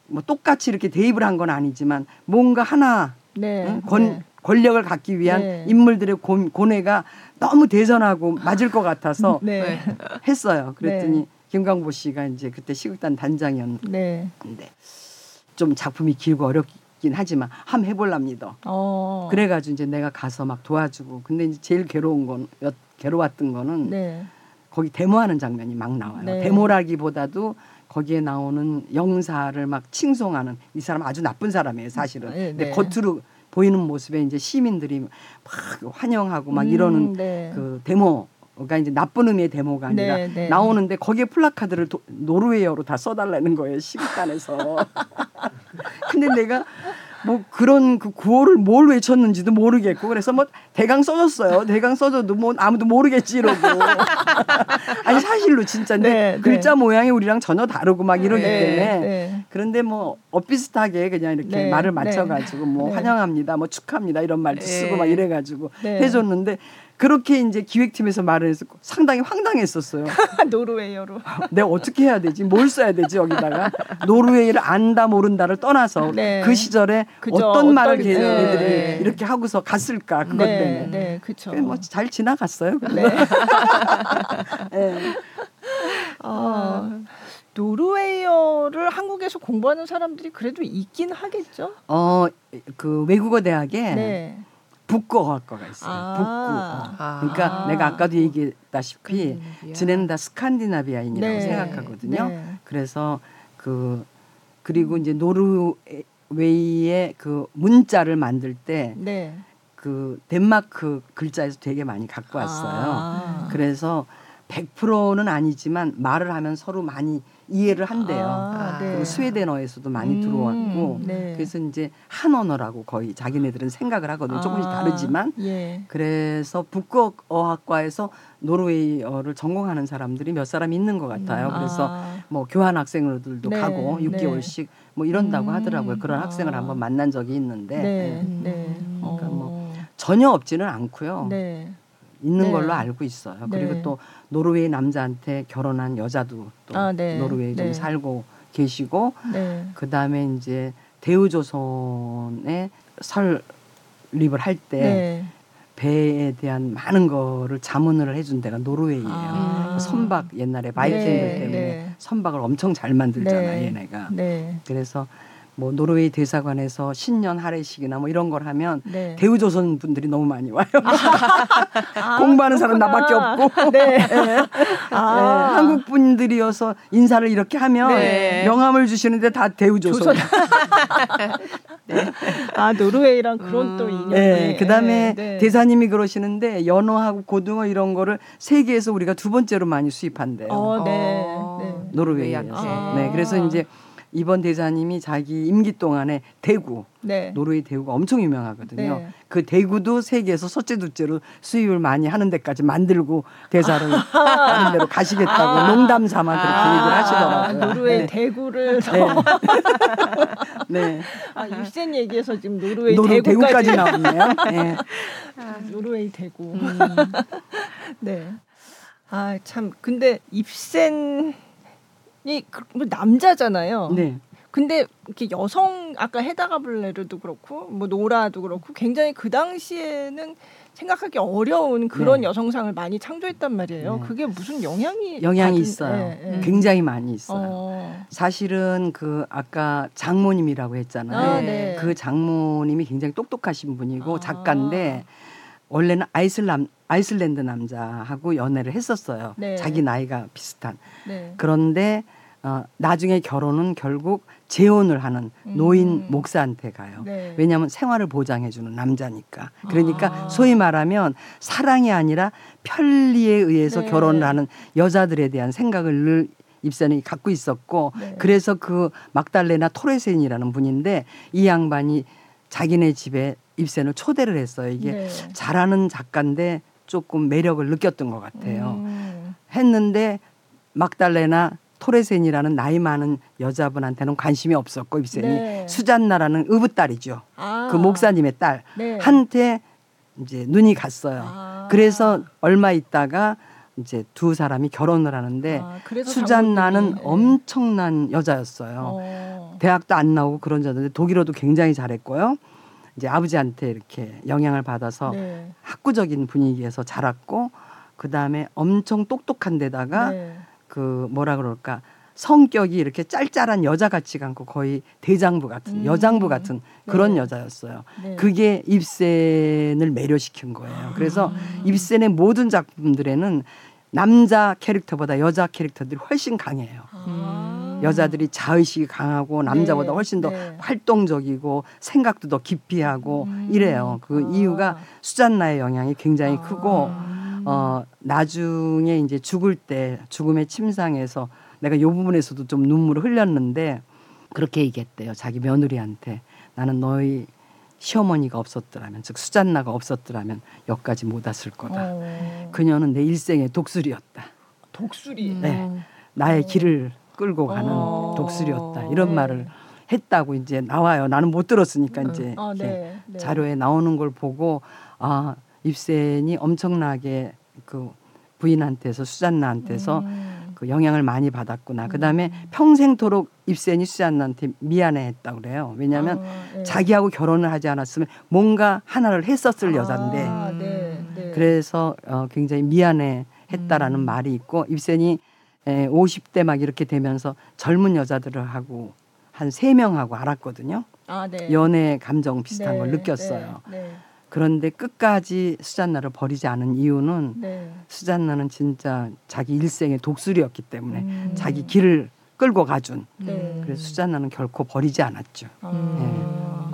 S3: 뭐 똑같이 이렇게 대입을 한 건 아니지만 뭔가 하나 네. 응? 권 네. 권력을 갖기 위한 네. 인물들의 고, 고뇌가 너무 대선하고 맞을 것 같아서 네. 했어요. 그랬더니 네. 김광보 씨가 이제 그때 시극단 단장이었는데 네. 좀 작품이 길고 어렵긴 하지만 한번 해볼랍니다. 어. 그래가지고 이제 내가 가서 막 도와주고 근데 이제 제일 괴로운 건 괴로웠던 거는 네. 거기 데모하는 장면이 막 나와요. 네. 데모라기보다도 거기에 나오는 영사를 막 칭송하는 이 사람 아주 나쁜 사람이에요 사실은. 네, 근데 겉으로 보이는 모습에 이제 시민들이 막 환영하고 막 음, 이러는 네. 그 데모가 이제 나쁜 의미의 데모가 아니라 네, 네. 나오는데 거기에 플라카드를 도, 노르웨이어로 다 써달라는 거예요 시극단에서. 근데 내가 뭐 그런 그 구호를 뭘 외쳤는지도 모르겠고 그래서 뭐 대강 써줬어요. 대강 써줘도 뭐 아무도 모르겠지 이러고. 아니 사실로 진짜 네, 네, 글자 네. 모양이 우리랑 전혀 다르고 막 이러기 네, 때문에 네. 그런데 뭐 엇비슷하게 그냥 이렇게 네, 말을 맞춰가지고 뭐 환영합니다, 뭐 축하합니다 이런 말도 쓰고 막 이래가지고 해줬는데 그렇게 이제 기획팀에서 말을 해서 상당히 황당했었어요.
S2: 노르웨이어로.
S3: 내가 어떻게 해야 되지? 뭘 써야 되지 여기다가 노르웨이를 안다 모른다를 떠나서 네. 그 시절에 그죠, 어떤 말을 걔네들이 네. 이렇게 하고서 갔을까 그것 네. 때문에. 네, 그렇죠. 뭐잘 지나갔어요. 네.
S2: 네. 어, 노르웨이어를 한국에서 공부하는 사람들이 그래도 있긴 하겠죠.
S3: 어, 그 외국어 대학에. 네. 북구어학과가 있어요. 아~ 북구. 아~ 그러니까 내가 아까도 얘기했다시피 지네는 다 스칸디나비아인이라고 네. 생각하거든요. 네. 그래서 그 그리고 이제 노르웨이의 그 문자를 만들 때그 네. 덴마크 글자에서 되게 많이 갖고 왔어요. 아~ 그래서 100%는 아니지만 말을 하면 서로 많이 이해를 한대요. 아, 네. 그리고 스웨덴어에서도 많이 음, 들어왔고 네. 그래서 이제 한 언어라고 거의 자기네들은 생각을 하거든요. 조금씩 아, 다르지만 예. 그래서 북어학과에서 노르웨이어를 전공하는 사람들이 몇 사람 있는 것 같아요. 음, 그래서 아. 뭐 교환 학생들도 네, 가고 6개월씩 뭐 이런다고 음, 하더라고요. 그런 학생을 한번 만난 적이 있는데 네, 네. 네. 그러니까 뭐 어. 전혀 없지는 않고요. 네. 있는 네. 걸로 알고 있어요. 그리고 또 노르웨이 남자한테 결혼한 여자도 또 아, 네. 노르웨이 좀 네. 살고 계시고 네. 그 다음에 이제 대우조선에 설립을 할때 네. 배에 대한 많은 거를 자문을 해준 데가 노르웨이예요. 아. 선박 옛날에 바이킹들 네. 때문에 선박을 엄청 잘 만들잖아요, 얘네가. 그래서 뭐 노르웨이 대사관에서 신년 할애식이나 뭐 이런 걸 하면 네. 대우조선 분들이 너무 많이 와요. 아, 공부하는 사람 나밖에 없고 네. 네. 아. 네. 한국 분들이어서 인사를 이렇게 하면 네. 명함을 주시는데 다 대우조선.
S2: 네. 아 노르웨이랑 그런 음. 또 인연이.
S3: 네. 그다음에 대사님이 그러시는데 연어하고 고등어 이런 거를 세계에서 우리가 두 번째로 많이 수입한대요. 어, 네. 어. 노르웨이한테. 아. 네. 그래서 이제 이번 대사님이 자기 임기 동안에 대구 네. 노르웨이 대구가 엄청 유명하거든요. 네. 그 대구도 세계에서 첫째 둘째로 수입을 많이 하는 데까지 만들고 대사를 하는 대로 가시겠다고 아. 농담 삼아 그렇게 아. 얘기를 하시더라고요.
S2: 노르웨이 네. 대구를 네. 네. 아 유센 얘기에서 지금 노르웨이 노르, 대구까지, 대구까지 나왔네요. 네. 아, 노르웨이 대구. 음. 네. 아 참 근데 입센 이 그, 뭐 남자잖아요. 네. 근데 이렇게 여성 아까 헤다가 블레르도 그렇고 뭐 노라도 그렇고 굉장히 그 당시에는 생각하기 어려운 그런 네. 여성상을 많이 창조했단 말이에요. 네. 그게 무슨 영향이
S3: 영향이 받은, 있어요. 네, 네. 굉장히 많이 있어요. 어. 사실은 그 아까 장모님이라고 했잖아요. 아, 네. 그 장모님이 굉장히 똑똑하신 분이고 아. 작가인데 원래는 아이슬람 아이슬란드 남자하고 연애를 했었어요. 네. 자기 나이가 비슷한. 네. 그런데 어, 나중에 결혼은 결국 재혼을 하는 노인 음. 목사한테 가요. 네. 왜냐하면 생활을 보장해주는 남자니까. 그러니까 아. 소위 말하면 사랑이 아니라 편리에 의해서 네. 결혼을 하는 여자들에 대한 생각을 늘 입선이 갖고 있었고 네. 그래서 그 막달레나 토레센이라는 분인데 이 양반이 자기네 집에 입센을 초대를 했어요. 이게 네. 잘하는 작가인데 조금 매력을 느꼈던 것 같아요. 음. 했는데 막달레나 토레센이라는 나이 많은 여자분한테는 관심이 없었고 입센이 네. 수잔나라는 의붓딸이죠. 아. 그 목사님의 딸 네. 한테 이제 눈이 갔어요. 아. 그래서 얼마 있다가 이제 두 사람이 결혼을 하는데 아, 수잔나는 네. 엄청난 여자였어요. 어. 대학도 안 나오고 그런 여자인데 독일어도 굉장히 잘했고요. 이제 아버지한테 이렇게 영향을 받아서 네. 학구적인 분위기에서 자랐고 그 다음에 엄청 똑똑한 데다가 네. 그 뭐라 그럴까 성격이 이렇게 짤짤한 여자 같지가 않고 거의 대장부 같은 음. 여장부 같은 그런 네. 여자였어요. 네. 그게 입센을 매료시킨 거예요. 그래서 아. 입센의 모든 작품들에는 남자 캐릭터보다 여자 캐릭터들이 훨씬 강해요. 아. 여자들이 자의식이 강하고 남자보다 네. 훨씬 더 네. 활동적이고 생각도 더 깊이 하고 음. 이래요. 그 아. 이유가 수잔나의 영향이 굉장히 아. 크고 어 나중에 이제 죽을 때 죽음의 침상에서 내가 요 부분에서도 좀 눈물을 흘렸는데 그렇게 얘기했대요. 자기 며느리한테 나는 너희 시어머니가 없었더라면 즉 수잔나가 없었더라면 여기까지 못 왔을 거다. 어. 그녀는 내 일생의 독수리였다.
S2: 독수리.
S3: 네. 나의 어. 길을 끌고 가는 어. 독수리였다 이런 네. 말을 했다고 이제 나와요. 나는 못 들었으니까 음. 이제 어, 네. 네. 자료에 나오는 걸 보고 아 입센이 엄청나게 그 부인한테서 수잔나한테서 음. 그 영향을 많이 받았구나. 음. 그다음에 평생토록 입센이 수잔나한테 미안해했다 그래요. 왜냐하면 아, 네. 자기하고 결혼을 하지 않았으면 뭔가 하나를 했었을 아, 여자인데 네, 네. 그래서 어, 굉장히 미안해했다라는 음. 말이 있고 입센이 에, 50대 막 이렇게 되면서 젊은 여자들을 하고 한 세 명하고 알았거든요. 아, 네. 연애 감정 비슷한 네, 걸 느꼈어요. 네, 네. 그런데 끝까지 수잔나를 버리지 않은 이유는 네. 수잔나는 진짜 자기 일생의 독수리였기 때문에 음. 자기 길을 끌고 가준. 네. 그래서 수잔나는 결코 버리지 않았죠. 아.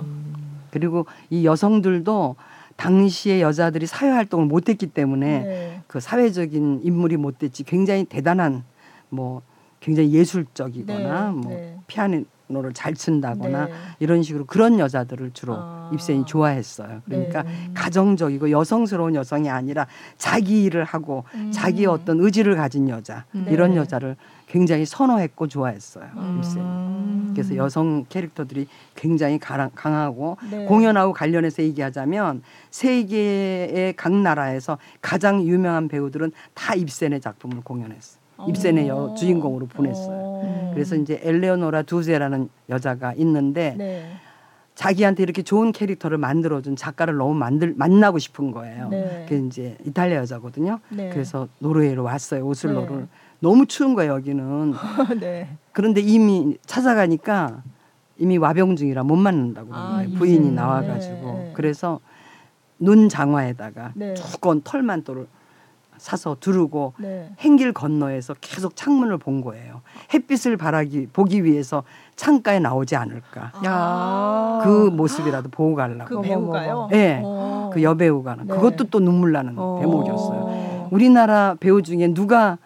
S3: 그리고 이 여성들도 당시에 여자들이 사회 활동을 못했기 때문에 그 사회적인 인물이 못됐지 굉장히 대단한 뭐 굉장히 예술적이거나 네, 뭐 네. 피아노를 잘 친다거나 네. 이런 식으로 그런 여자들을 주로 아. 입센이 좋아했어요. 그러니까 네. 가정적이고 여성스러운 여성이 아니라 자기 일을 하고 음. 자기 어떤 의지를 가진 여자 네. 이런 여자를 굉장히 선호했고 좋아했어요. 음. 입센이. 그래서 여성 캐릭터들이 굉장히 강하고 네. 공연하고 관련해서 얘기하자면 세계의 각 나라에서 가장 유명한 배우들은 다 입센의 작품을 공연했어요. 입센의 여, 어. 주인공으로 보냈어요. 어. 그래서 이제 엘레오노라 두제라는 여자가 있는데 네. 자기한테 이렇게 좋은 캐릭터를 만들어준 작가를 너무 만들 만나고 싶은 거예요. 네. 그 이제 이탈리아 여자거든요. 네. 그래서 노르웨이로 왔어요. 오슬로를 네. 너무 추운 거예요 여기는. 네. 그런데 이미 찾아가니까 이미 와병 중이라 못 만난다고 아, 부인이 네. 나와가지고 네. 그래서 눈 장화에다가 네. 두꺼운 털만도를 사서 두르고 네. 행길 건너에서 계속 창문을 본 거예요. 햇빛을 바라기 보기 위해서 창가에 나오지 않을까. 아. 그 모습이라도 보고 가려고.
S2: 그 배우가요?
S3: 네, 오. 그 여배우가 네. 그것도 또 눈물 나는 오. 대목이었어요. 우리나라 배우 중에 누가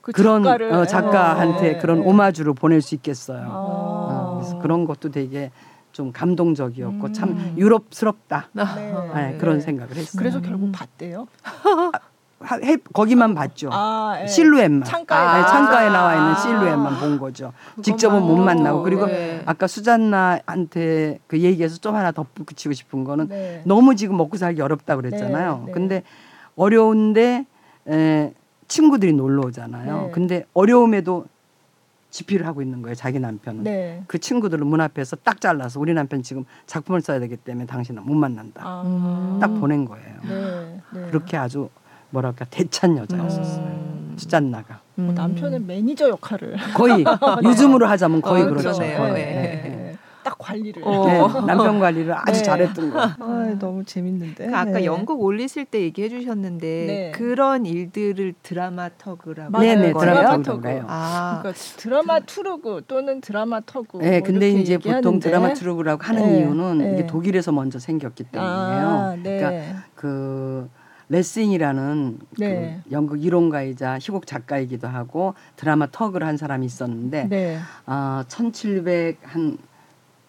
S3: 그 그런 작가를, 어, 작가한테 네. 그런 네. 오마주를 보낼 수 있겠어요. 아. 어, 그래서 그런 것도 되게 좀 감동적이었고 음. 참 유럽스럽다. 네. 네, 그런 생각을 했어요.
S2: 그래서 결국 봤대요.
S3: 해, 거기만 봤죠. 아, 예. 실루엣만. 창가에, 아, 네, 창가에 나와 있는 실루엣만 본 거죠. 직접은 못 만나고 그리고 네. 아까 수잔나한테 그 얘기해서 좀 하나 덧붙이고 싶은 거는 네. 너무 지금 먹고 살기 어렵다 그랬잖아요. 네, 네. 근데 어려운데 에, 친구들이 놀러 오잖아요. 네. 근데 어려움에도 집필을 하고 있는 거예요. 자기 남편은. 네. 그 친구들을 문 앞에서 딱 잘라서 우리 남편 지금 작품을 써야 되기 때문에 당신은 못 만난다. 아. 딱 보낸 거예요. 네. 네. 그렇게 아주 뭐랄까 대찬 여자였었어요. 음. 수잔나가.
S2: 음. 남편은 매니저 역할을
S3: 거의 요즘으로 하자면 거의 어, 그렇죠. 거의. 네. 네.
S2: 딱 관리를
S3: 어. 네, 남편 관리를 아주 네. 잘했던 거.
S2: 아, 너무 재밌는데.
S1: 그러니까 아까 네. 연극 올리실 때 얘기해 주셨는데 네. 그런 일들을 dramaturg라고
S3: 네네 dramaturg.
S2: 아. 그러니까 dramaturg 또는 dramaturg.
S3: 네, 뭐 근데 이제 얘기하는데. 보통 드라마 투르그라고 하는 네. 이유는 네. 이게 독일에서 먼저 생겼기 때문이에요. 아, 그러니까 그 레싱이라는 네. 그 연극 이론가이자 희곡 작가이기도 하고 dramaturg을 한 사람이 있었는데 네. 어, 1700한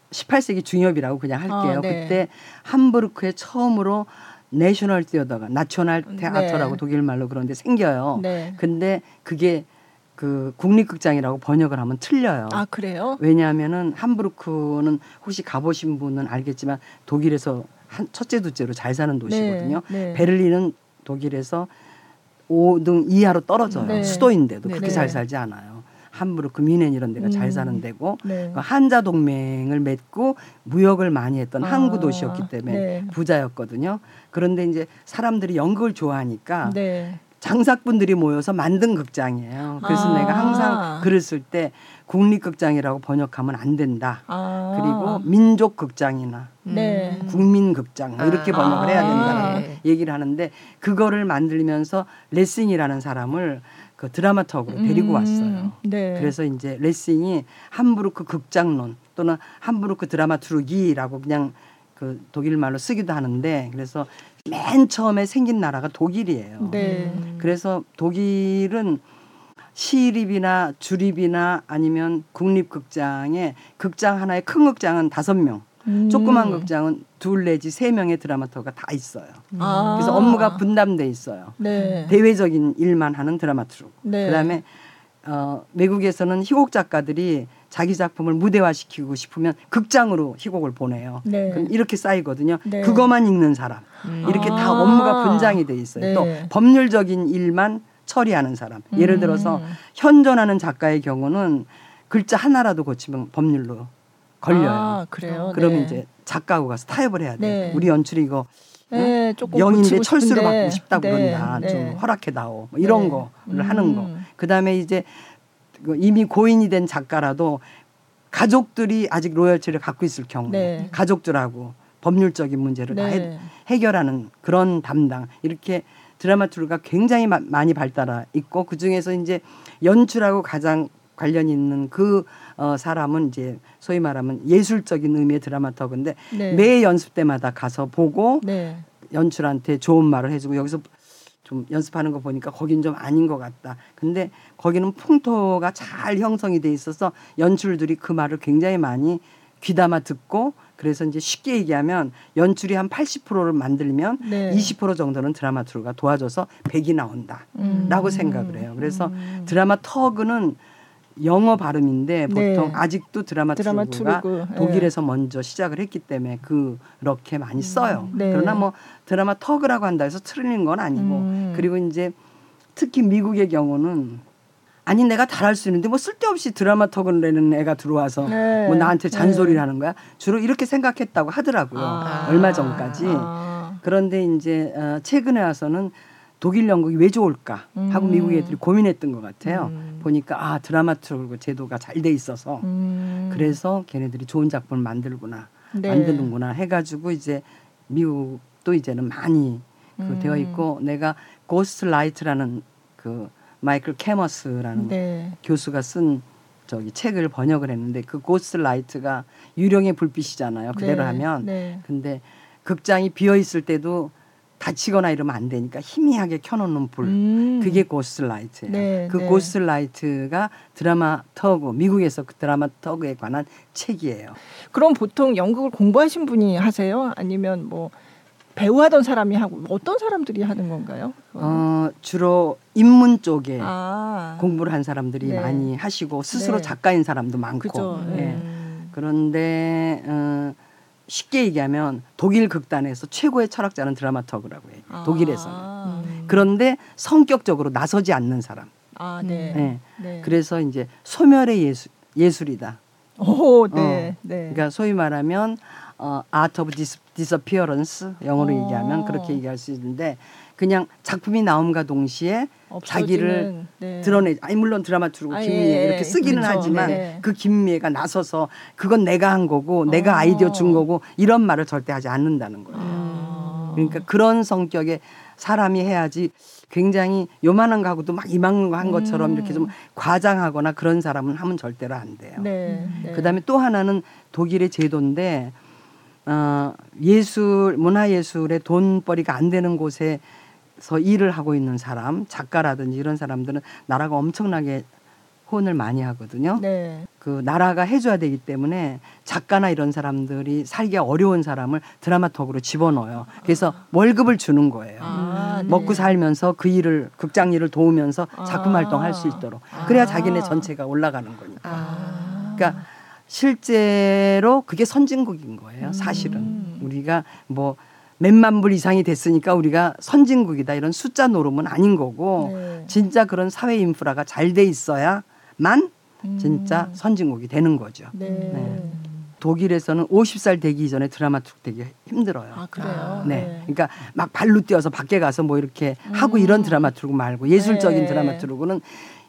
S3: 18세기 중엽이라고 그냥 할게요. 어, 네. 그때 함부르크에 처음으로 내셔널 티어더가 나초날 테아터라고 네. 독일 말로 그런데 생겨요. 네. 근데 그게 그 국립극장이라고 번역을 하면 틀려요.
S2: 아 그래요?
S3: 왜냐하면은 함부르크는 혹시 가보신 분은 알겠지만 독일에서 한 첫째 둘째로 잘 사는 도시거든요. 네. 네. 베를린은 독일에서 5등 이하로 떨어져요. 네. 수도인데도 그렇게 잘 살지 않아요. 함부르크 미넨 이런 데가 음. 잘 사는 데고 네. 그 한자 동맹을 맺고 무역을 많이 했던 아. 항구 도시였기 때문에 네. 부자였거든요. 그런데 이제 사람들이 연극을 좋아하니까 네. 장사꾼들이 모여서 만든 극장이에요. 그래서 아. 내가 항상 글을 쓸 때 국립극장이라고 번역하면 안 된다. 아. 그리고 민족극장이나 네. 국민극장 뭐 이렇게 번역을 해야 된다는 아. 얘기를 하는데 그거를 만들면서 레슨이라는 사람을 그 드라마톡으로 데리고 음, 왔어요. 네. 그래서 이제 레싱이 함부르크 극장론 또는 함부르크 드라마투르기라고 그냥 그 독일 말로 쓰기도 하는데 그래서 맨 처음에 생긴 나라가 독일이에요. 네. 그래서 독일은 시립이나 주립이나 아니면 국립극장에 극장 하나에 큰 극장은 다섯 명, 음. 조그만 극장은 둘 내지 세 명의 드라마터가 다 있어요. 아. 그래서 업무가 분담돼 있어요. 네. 대외적인 일만 하는 드라마트로. 네. 그다음에 어, 외국에서는 희곡 작가들이 자기 작품을 무대화시키고 싶으면 극장으로 희곡을 보내요. 네. 그럼 이렇게 쌓이거든요. 네. 그것만 읽는 사람. 음. 이렇게 아. 다 업무가 분장이 돼 있어요. 네. 또 법률적인 일만 처리하는 사람. 예를 들어서 음. 현존하는 작가의 경우는 글자 하나라도 고치면 법률로 걸려요. 아,
S2: 그래요.
S3: 그러면 네. 이제 작가하고 가서 타협을 해야 돼. 네. 우리 연출이 이거 네, 조금 영인데 철수로 받고 싶다고 네, 그런다. 네. 좀 허락해 다오. 뭐 이런 네. 거를 음. 하는 거. 그다음에 이제 그 이미 고인이 된 작가라도 가족들이 아직 로열티를 갖고 있을 경우 네. 가족들하고 법률적인 문제를 다 해, 해결하는 그런 담당 이렇게 드라마 툴가 굉장히 마, 많이 발달해 있고 그 중에서 이제 연출하고 가장 관련 있는 그 어, 사람은 이제 소위 말하면 예술적인 의미의 드라마터그인데 네. 매 연습 때마다 가서 보고 네. 연출한테 좋은 말을 해주고 여기서 좀 연습하는 거 보니까 거긴 좀 아닌 것 같다. 근데 거기는 풍토가 잘 형성이 돼 있어서 연출들이 그 말을 굉장히 많이 귀담아 듣고 그래서 이제 쉽게 얘기하면 연출이 한 80%를 만들면 네. 20% 정도는 드라마투르가 도와줘서 100이 나온다라고 음. 생각을 해요. 그래서 음. 드라마 터그는 영어 발음인데 네. 보통 아직도 드라마, 드라마 투르가 네. 독일에서 네. 먼저 시작을 했기 때문에 그렇게 많이 음. 써요. 네. 그러나 뭐 드라마 터그라고 한다 해서 틀리는 건 아니고 음. 그리고 이제 특히 미국의 경우는 아니 내가 잘할 수 있는데 뭐 쓸데없이 드라마 턱을 내는 애가 들어와서 네. 뭐 나한테 잔소리를 네. 하는 거야. 주로 이렇게 생각했다고 하더라고요. 아. 얼마 전까지. 아. 그런데 이제 어, 최근에 와서는 독일 연극이 왜 좋을까 하고 음. 미국 애들이 고민했던 것 같아요. 음. 보니까 아 dramaturg 제도가 잘 돼 있어서 음. 그래서 걔네들이 좋은 작품을 만들구나 네. 만드는구나 해가지고 이제 미국도 이제는 많이 그 음. 되어 있고 내가 Ghost Light라는 그 마이클 캐머스라는 네. 교수가 쓴 저기 책을 번역을 했는데 그 Ghost Light가 유령의 불빛이잖아요. 그대로 네. 하면 네. 근데 극장이 비어 있을 때도 다치거나 이러면 안 되니까 희미하게 켜놓는 불 음. 그게 고스라이트예요. 네, 그 네. 고스라이트가 드라마 터그 미국에서 그 드라마 터그에 관한 책이에요.
S2: 그럼 보통 연극을 공부하신 분이 하세요? 아니면 뭐 배우하던 사람이 하고 어떤 사람들이 하는 건가요?
S3: 어, 주로 인문 쪽에 아. 공부를 한 사람들이 네. 많이 하시고 스스로 네. 작가인 사람도 많고. 네. 음. 그런데 어, 쉽게 얘기하면 독일 극단에서 최고의 철학자는 드라마터그라고 해요. 아. 독일에서는. 음. 그런데 성격적으로 나서지 않는 사람. 아, 네. 네. 네. 그래서 이제 소멸의 예술, 예술이다.
S2: 오, 네,
S3: 어. 네. 그러니까 소위 말하면 어, art of disappearance 영어로 오. 얘기하면 그렇게 얘기할 수 있는데 그냥 작품이 나옴과 동시에 없어지는, 자기를 네. 드러내 아니 물론 드라마트로 아, 김미애 예, 이렇게 쓰기는 그렇죠. 하지만 네. 그 김미애가 나서서 그건 내가 한 거고 내가 어. 아이디어 준 거고 이런 말을 절대 하지 않는다는 거예요. 아. 그러니까 그런 성격의 사람이 해야지 굉장히 요만한 가구도 막 이만한 거 한 것처럼 음. 이렇게 좀 과장하거나 그런 사람은 하면 절대로 안 돼요. 네, 네. 그다음에 또 하나는 독일의 제도인데 어, 예술 문화 예술의 돈벌이가 안 되는 곳에 서 일을 하고 있는 사람, 작가라든지 이런 사람들은 나라가 엄청나게 혼을 많이 하거든요. 네. 그 나라가 해줘야 되기 때문에 작가나 이런 사람들이 살기 어려운 사람을 드라마톡으로 집어넣어요. 그래서 아. 월급을 주는 거예요. 아, 네. 먹고 살면서 그 일을 극장 일을 도우면서 작품 아. 활동할 수 있도록 그래야 자기네 전체가 올라가는 거니까. 아. 그러니까 실제로 그게 선진국인 거예요. 사실은 음. 우리가 뭐 몇만 불 이상이 됐으니까 우리가 선진국이다 이런 숫자 노름은 아닌 거고 네. 진짜 그런 사회 인프라가 잘 돼 있어야만 진짜 음. 선진국이 되는 거죠. 네. 네. 독일에서는 50살 되기 전에 드라마 툭 되기 힘들어요.
S2: 아, 그래요?
S3: 네. 네. 그러니까 막 발로 뛰어서 밖에 가서 뭐 이렇게 음. 하고 이런 드라마 트루고 말고 예술적인 네. 드라마 트루고는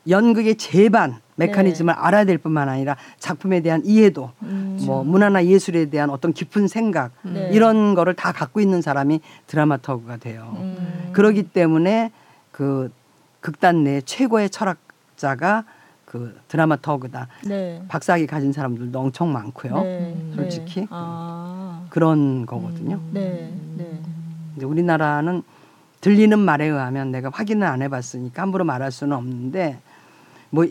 S3: 연극의 제반 메커니즘을 네. 알아야 될 뿐만 아니라 작품에 대한 이해도 음. 뭐 문화나 예술에 대한 어떤 깊은 생각 네. 이런 거를 다 갖고 있는 사람이 드라마터그가 돼요. 음. 그러기 때문에 그 극단 내 최고의 철학자가 그 드라마터그다. 네. 박사학위 가진 사람들도 엄청 많고요. 네. 솔직히 네. 아. 그런 거거든요. 음. 네. 네. 이제 우리나라는 들리는 말에 의하면 내가 확인을 안 해봤으니까 함부로 말할 수는 없는데 뭐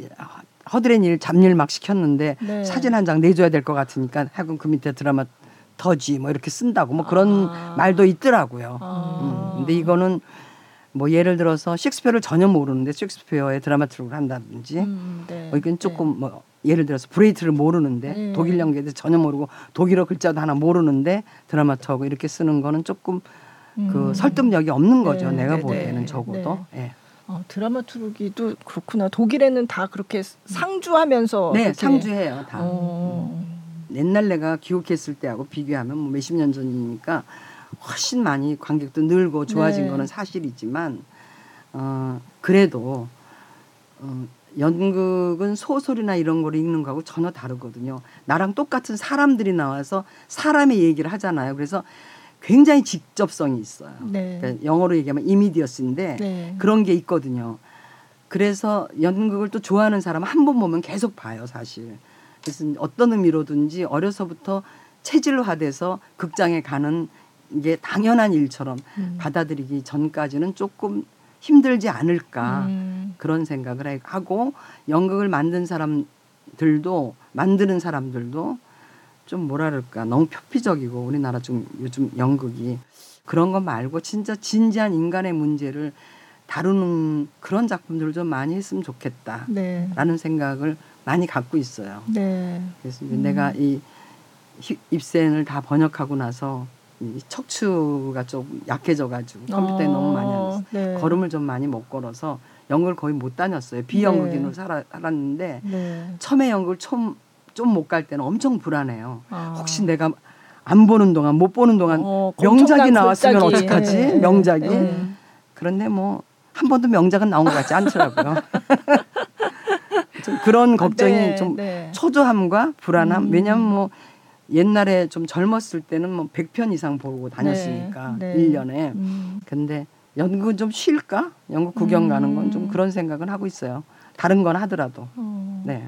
S3: 허드렛 일 잡일 막 시켰는데 네. 사진 한 장 내줘야 될 것 같으니까 하여간 그 밑에 드라마 터지 뭐 이렇게 쓴다고 뭐 그런 아. 말도 있더라고요. 아. 음. 근데 이거는 뭐 예를 들어서 셰익스피어를 전혀 모르는데 셰익스피어의 dramaturg을 한다든지 음, 네. 뭐 이건 조금 네. 뭐 예를 들어서 브레히트를 모르는데 네. 독일 연기에 전혀 모르고 독일어 글자도 하나 모르는데 dramaturg 이렇게 쓰는 거는 조금 그 음. 설득력이 없는 거죠. 네. 내가 네. 보기에는 적어도. 예.
S2: 어, dramaturg도 그렇구나. 독일에는 다 그렇게 상주하면서
S3: 네. 상주해요. 다. 어. 옛날 내가 기억했을 때하고 비교하면 뭐 몇십 년 전이니까 훨씬 많이 관객도 늘고 좋아진 네. 거는 사실이지만 어, 그래도 어, 연극은 소설이나 이런 거를 읽는 거하고 전혀 다르거든요. 나랑 똑같은 사람들이 나와서 사람의 얘기를 하잖아요. 그래서 굉장히 직접성이 있어요. 네. 그러니까 영어로 얘기하면 이미디어스인데 네. 그런 게 있거든요. 그래서 연극을 또 좋아하는 사람은 한 번 보면 계속 봐요, 사실. 그래서 어떤 의미로든지 어려서부터 체질화돼서 극장에 가는 이게 당연한 일처럼 음. 받아들이기 전까지는 조금 힘들지 않을까 음. 그런 생각을 하고 연극을 만든 사람들도 만드는 사람들도 좀 뭐랄까 너무 표피적이고 우리나라 좀 요즘 연극이 그런 것 말고 진짜 진지한 인간의 문제를 다루는 그런 작품들을 좀 많이 했으면 좋겠다라는 네. 생각을 많이 갖고 있어요. 네. 그래서 음. 내가 이 입센을 다 번역하고 나서 이 척추가 좀 약해져가지고 컴퓨터에 어, 너무 많이 하면서 네. 걸음을 좀 많이 못 걸어서 연극을 거의 못 다녔어요. 비연극인으로 네. 살았는데 네. 처음에 연극을 처음 좀 못 갈 때는 엄청 불안해요. 아. 혹시 내가 안 보는 동안 못 보는 동안 어, 명작이 나왔으면 어떡하지? 네. 명작이. 네. 그런데 뭐 한 번도 명작은 나온 것 같지 않더라고요. 좀 그런 걱정이 네, 좀 네. 초조함과 불안함. 음. 왜냐하면 뭐 옛날에 좀 젊었을 때는 뭐 100편 이상 보고 다녔으니까 네, 네. 1년에. 음. 근데 연극은 좀 쉴까? 연극 구경 음. 가는 건 좀 그런 생각은 하고 있어요. 다른 건 하더라도. 어. 네.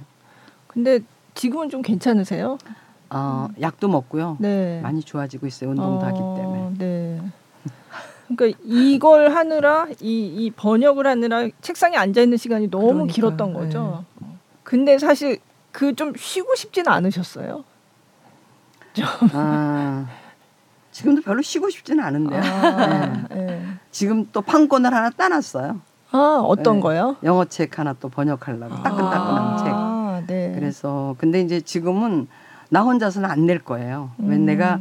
S2: 근데 지금은 좀 괜찮으세요?
S3: 어, 약도 먹고요. 네. 많이 좋아지고 있어요. 운동도 어, 하기 때문에. 네.
S2: 그러니까 이걸 하느라 이, 이 번역을 하느라 책상에 앉아 있는 시간이 너무 그러니까요. 길었던 거죠. 네. 근데 사실 그 좀 쉬고 싶지는 않으셨어요?
S3: 좀. 아, 지금도 별로 쉬고 싶지는 않은데요. 아, 네. 네. 지금 또 판권을 하나 따놨어요.
S2: 아 어떤 네. 거요?
S3: 영어 책 하나 또 번역하려고 따끈따끈한 아, 책. 네. 그래서 근데 이제 지금은 나 혼자서는 안 낼 거예요. 음. 왜 내가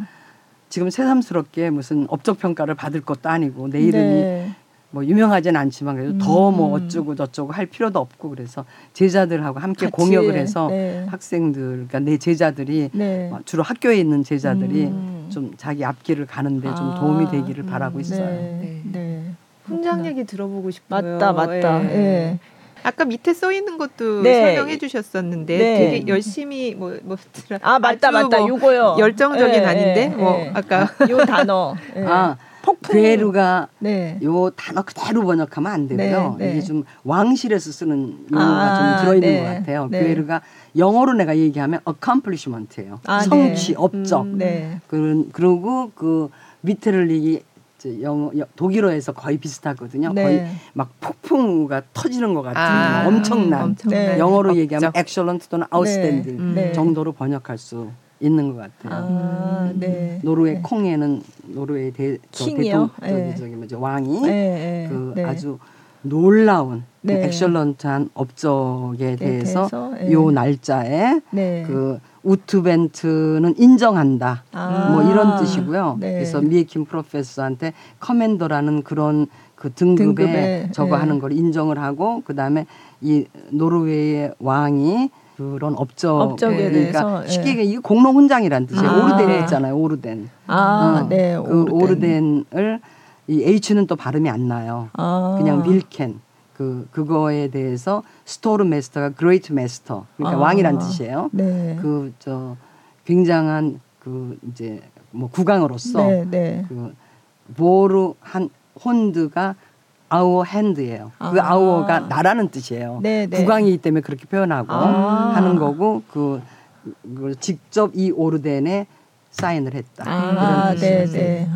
S3: 지금 새삼스럽게 무슨 업적 평가를 받을 것도 아니고 내 이름이 네. 뭐 유명하진 않지만 그래도 음. 더뭐 어쩌고 저쩌고 할 필요도 없고 그래서 제자들하고 함께 같이, 공역을 해서 네. 학생들 그러니까 내 제자들이 네. 뭐 주로 학교에 있는 제자들이 음. 좀 자기 앞길을 가는데 아. 좀 도움이 되기를 바라고 음. 있어요. 네.
S1: 네. 훈장 얘기 들어보고 싶어요.
S2: 맞다, 맞다. 예. 예.
S1: 아까 밑에 써 있는 것도 네. 설명해 주셨었는데 네. 되게 열심히 뭐뭐 뭐,
S2: 아 맞다 맞다. 뭐 요거요.
S1: 열정적인 네, 아닌데? 뭐 네. 아까
S2: 요 단어.
S3: 네. 아 폭풍. 괴루가 네. 요 단어 그대로 번역하면 안 되고요. 네, 이게 좀 왕실에서 쓰는 용어가 아, 좀 들어있는 것 같아요. 괴루가 영어로 내가 얘기하면 accomplishment예요. 아, 성취 업적. 음, 그런 그리고 그 밑에를 얘기 영어 독일어에서 거의 비슷하거든요. 네. 거의 막 폭풍우가 터지는 것 같은 아, 엄청난 음, 네. 영어로 업적. 얘기하면 excellent 또는 outstanding 네. 음. 네. 정도로 번역할 수 있는 것 같아요. 아, 음. 네. 노르웨이 네. konge는 노르웨이 대, 대통 네. 저기 뭐죠 왕이 네. 그 아주 놀라운 네. excellent한 업적에 대해서 요 날짜에 그 utnevnt는 인정한다. 아. 뭐 이런 뜻이고요. 네. 그래서 미혜 킴 professor한테 commander라는 그런 그 등급에, 등급에 저거 네. 하는 걸 인정을 하고 그다음에 이 노르웨이의 왕이 그런 업적 업적에 그러니까 대해서 쉽게 예. 이게 공로 훈장이란 뜻이에요. 아. orden 있잖아요. orden. 아, 어. 네. 그 orden. orden을 이 H는 또 발음이 안 나요. 아. 그냥 hvilken. 그 그거에 대해서 stormester가 great master 그러니까 아, 왕이란 뜻이에요. 네. 그저 굉장한 그 이제 뭐 국왕으로서 네, 네. 그 vår 한 hånd가 our hand예요. 그 아. 그 아워가 나라는 뜻이에요. 네, 네. 국왕이기 때문에 그렇게 표현하고 아. 하는 거고 그, 그 직접 이 오르덴에 사인을 했다. 아, 그런 뜻이에요.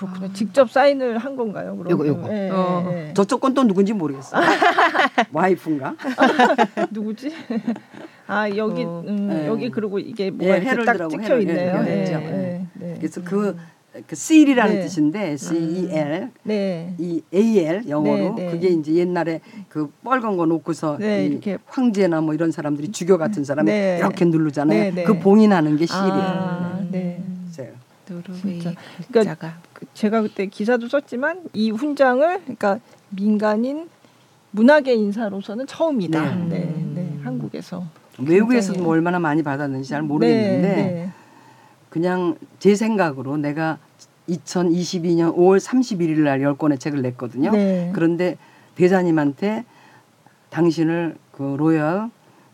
S2: 그렇군요. 아. 직접 사인을 한 건가요? 그럼?
S3: 요거 요거. 예, 어. 예. 저쪽 건 또 누군지 모르겠어요. 와이프인가?
S2: 누구지? 아 여기 어. 음, 네. 여기 그리고 이게 뭐가 예, 이렇게 딱 찍혀 있네요. 예,
S3: 예, 네. 그래서 그, 그 C이라는 네. 뜻인데 C E L, 네. 이 A L 영어로 네, 네. 그게 이제 옛날에 그 빨간 거 놓고서 네, 이렇게 황제나 뭐 이런 사람들이 주교 같은 사람이 네. 이렇게 누르잖아요. 네, 그 봉인하는 게 C이에요. 아, 네.
S1: 노르웨이 그러니까
S2: 제가 그때 기사도 썼지만 이 훈장을 그러니까 민간인 문학의 인사로서는 처음이다. 네, 네, 네 음. 한국에서
S3: 외국에서도 뭐 얼마나 많이 받았는지 잘 모르겠는데 네, 네. 그냥 제 생각으로 내가 2022년 5월 31일 날 10권의 책을 냈거든요. 네. 그런데 대사님한테 당신을 그 로열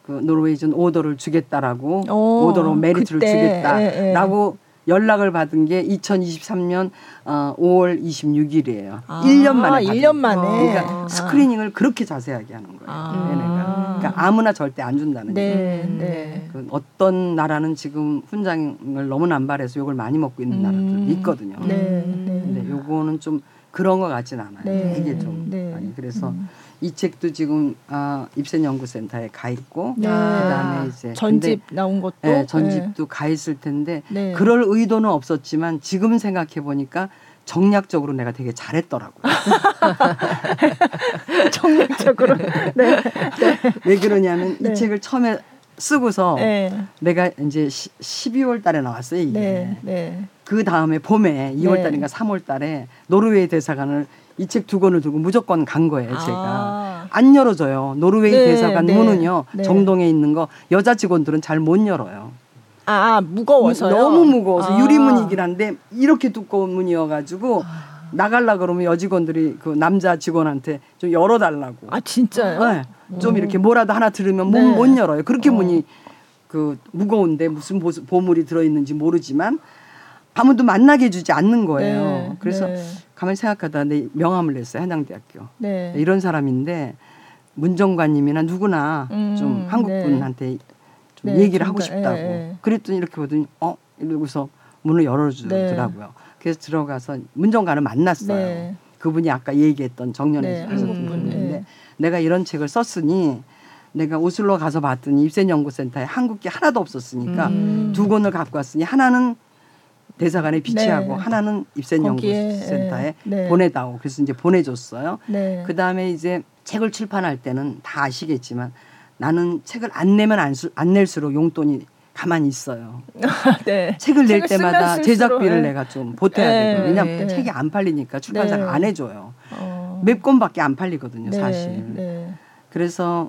S3: 그 노르웨이전 오더를 주겠다라고 오, 더로 메리트를 주겠다라고 예, 예. 연락을 받은 게 2023년 어, 5월 26일이에요. 아, 1년 만에.
S2: 1년 만에.
S3: 그러니까 아. 스크리닝을 그렇게 자세하게 하는 거예요. 아. 얘네가. 그러니까 아무나 절대 안 준다는 네, 음. 네. 그 어떤 나라는 지금 훈장을 너무 남발해서 욕을 많이 먹고 있는 음. 나라들이 있거든요. 네, 네. 근데 요거는 좀 그런 것 같진 않아요. 네. 되게 좀 네. 아니 그래서 음. 이 책도 지금 아, 입센 연구센터에 가 있고 네. 그다음에 이제
S2: 전집 나온 것도
S3: 네, 전집도 네. 가 있을 텐데 네. 그럴 의도는 없었지만 지금 생각해 보니까 정략적으로 내가 되게 잘했더라고요.
S2: 정략적으로. 네. 네.
S3: 왜 그러냐면 이 네. 책을 처음에 쓰고서 네. 내가 이제 시, 12월 달에 나왔어요, 이게. 그 다음에 봄에 2월 달인가 3월 달에 노르웨이 대사관을 이 책 두 권을 두고 무조건 간 거예요, 제가. 아. 안 열어줘요. 노르웨이 네, 대사관 네, 문은요, 네. 정동에 있는 거 여자 직원들은 잘 못 열어요.
S2: 아, 아 무거워서요?
S3: 너무 무거워서 아. 유리문이긴 한데 이렇게 두꺼운 문이어가지고 나갈라 그러면 여직원들이 그 남자 직원한테 좀 열어달라고.
S2: 아 진짜요?
S3: 네. 좀 이렇게 뭐라도 하나 들으면 못,
S2: 네.
S3: 못 열어요. 그렇게
S2: 어.
S3: 문이 그 무거운데 무슨 보, 보물이 들어있는지 모르지만 아무도 만나게 해주지 않는 거예요.
S2: 네.
S3: 그래서
S2: 네.
S3: 가만히 생각하다 내 명함을 냈어요 한양대학교.
S2: 네.
S3: 이런 사람인데 문정관님이나 누구나
S2: 음,
S3: 좀 한국
S2: 네.
S3: 분한테 좀
S2: 네,
S3: 얘기를
S2: 좀
S3: 하고
S2: 더,
S3: 싶다고.
S2: 예, 예.
S3: 그랬더니 이렇게 보더니 어 이러고서 문을 열어주더라고요. 그래서 들어가서 문정관을 만났어요.
S2: 네.
S3: 그분이 아까 얘기했던 정년에
S2: 네,
S3: 하셨던
S1: 분,
S3: 분인데
S2: 네.
S3: 내가 이런 책을 썼으니 내가 오슬로 가서 봤더니 입센연구센터에 한국계 하나도 없었으니까
S2: 음.
S3: 두 권을 갖고 왔으니 하나는 대사관에 비치하고
S2: 네.
S3: 하나는 입센연구센터에
S2: 거기에, 네.
S3: 보내다오. 그래서 이제 보내줬어요.
S2: 네.
S3: 그 다음에 이제 책을 출판할 때는 다 아시겠지만 나는 책을 안 내면 안, 수- 안 낼수록 용돈이 가만히 있어요.
S2: 네.
S3: 책을 낼 때마다 제작비를
S2: 쓸수록,
S3: 내가 좀 보태야
S2: 네.
S3: 되고 왜냐면
S2: 네.
S3: 책이 안 팔리니까 출판사가
S2: 네.
S3: 안 해줘요.
S2: 어.
S3: 몇 권밖에 안 팔리거든요,
S2: 네,
S3: 사실.
S2: 네.
S3: 그래서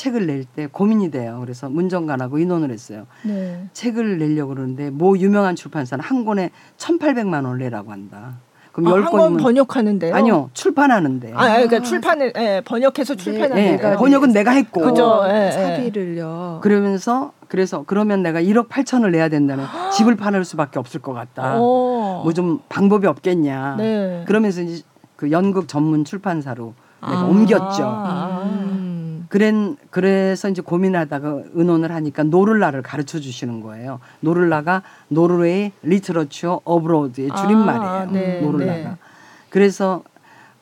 S3: 책을 낼 때 고민이 돼요. 그래서 문정관하고 의논을 했어요.
S2: 네.
S3: 책을 내려고 그러는데 뭐 유명한 출판사는 한 권에 1,800만 원 내라고 한다. 그럼 열
S2: 아, 한권 번역하는데요?
S3: 아니요, 출판하는데.
S2: 아, 그러니까 출판을 예, 번역해서 출판하는
S3: 예,
S2: 거.
S3: 번역은 내가 했고.
S2: 그죠. 예, 예.
S1: 사비를요.
S3: 그러면서 그래서 그러면 내가 1억 8천을 내야 된다는 집을 파낼 수밖에 없을 것 같다.
S2: 어.
S3: 뭐좀 방법이 없겠냐.
S2: 네.
S3: 그러면서 이제 그 연극 전문 출판사로 내가
S2: 아.
S3: 옮겼죠.
S2: 아.
S1: 음.
S3: 그랜 그래서 이제 고민하다가 의논을 하니까 노를라를 가르쳐 주시는 거예요. 노를라가 Norway Literature Abroad의 줄임말이에요.
S2: 아, 네,
S3: 노를라가.
S2: 네.
S3: 그래서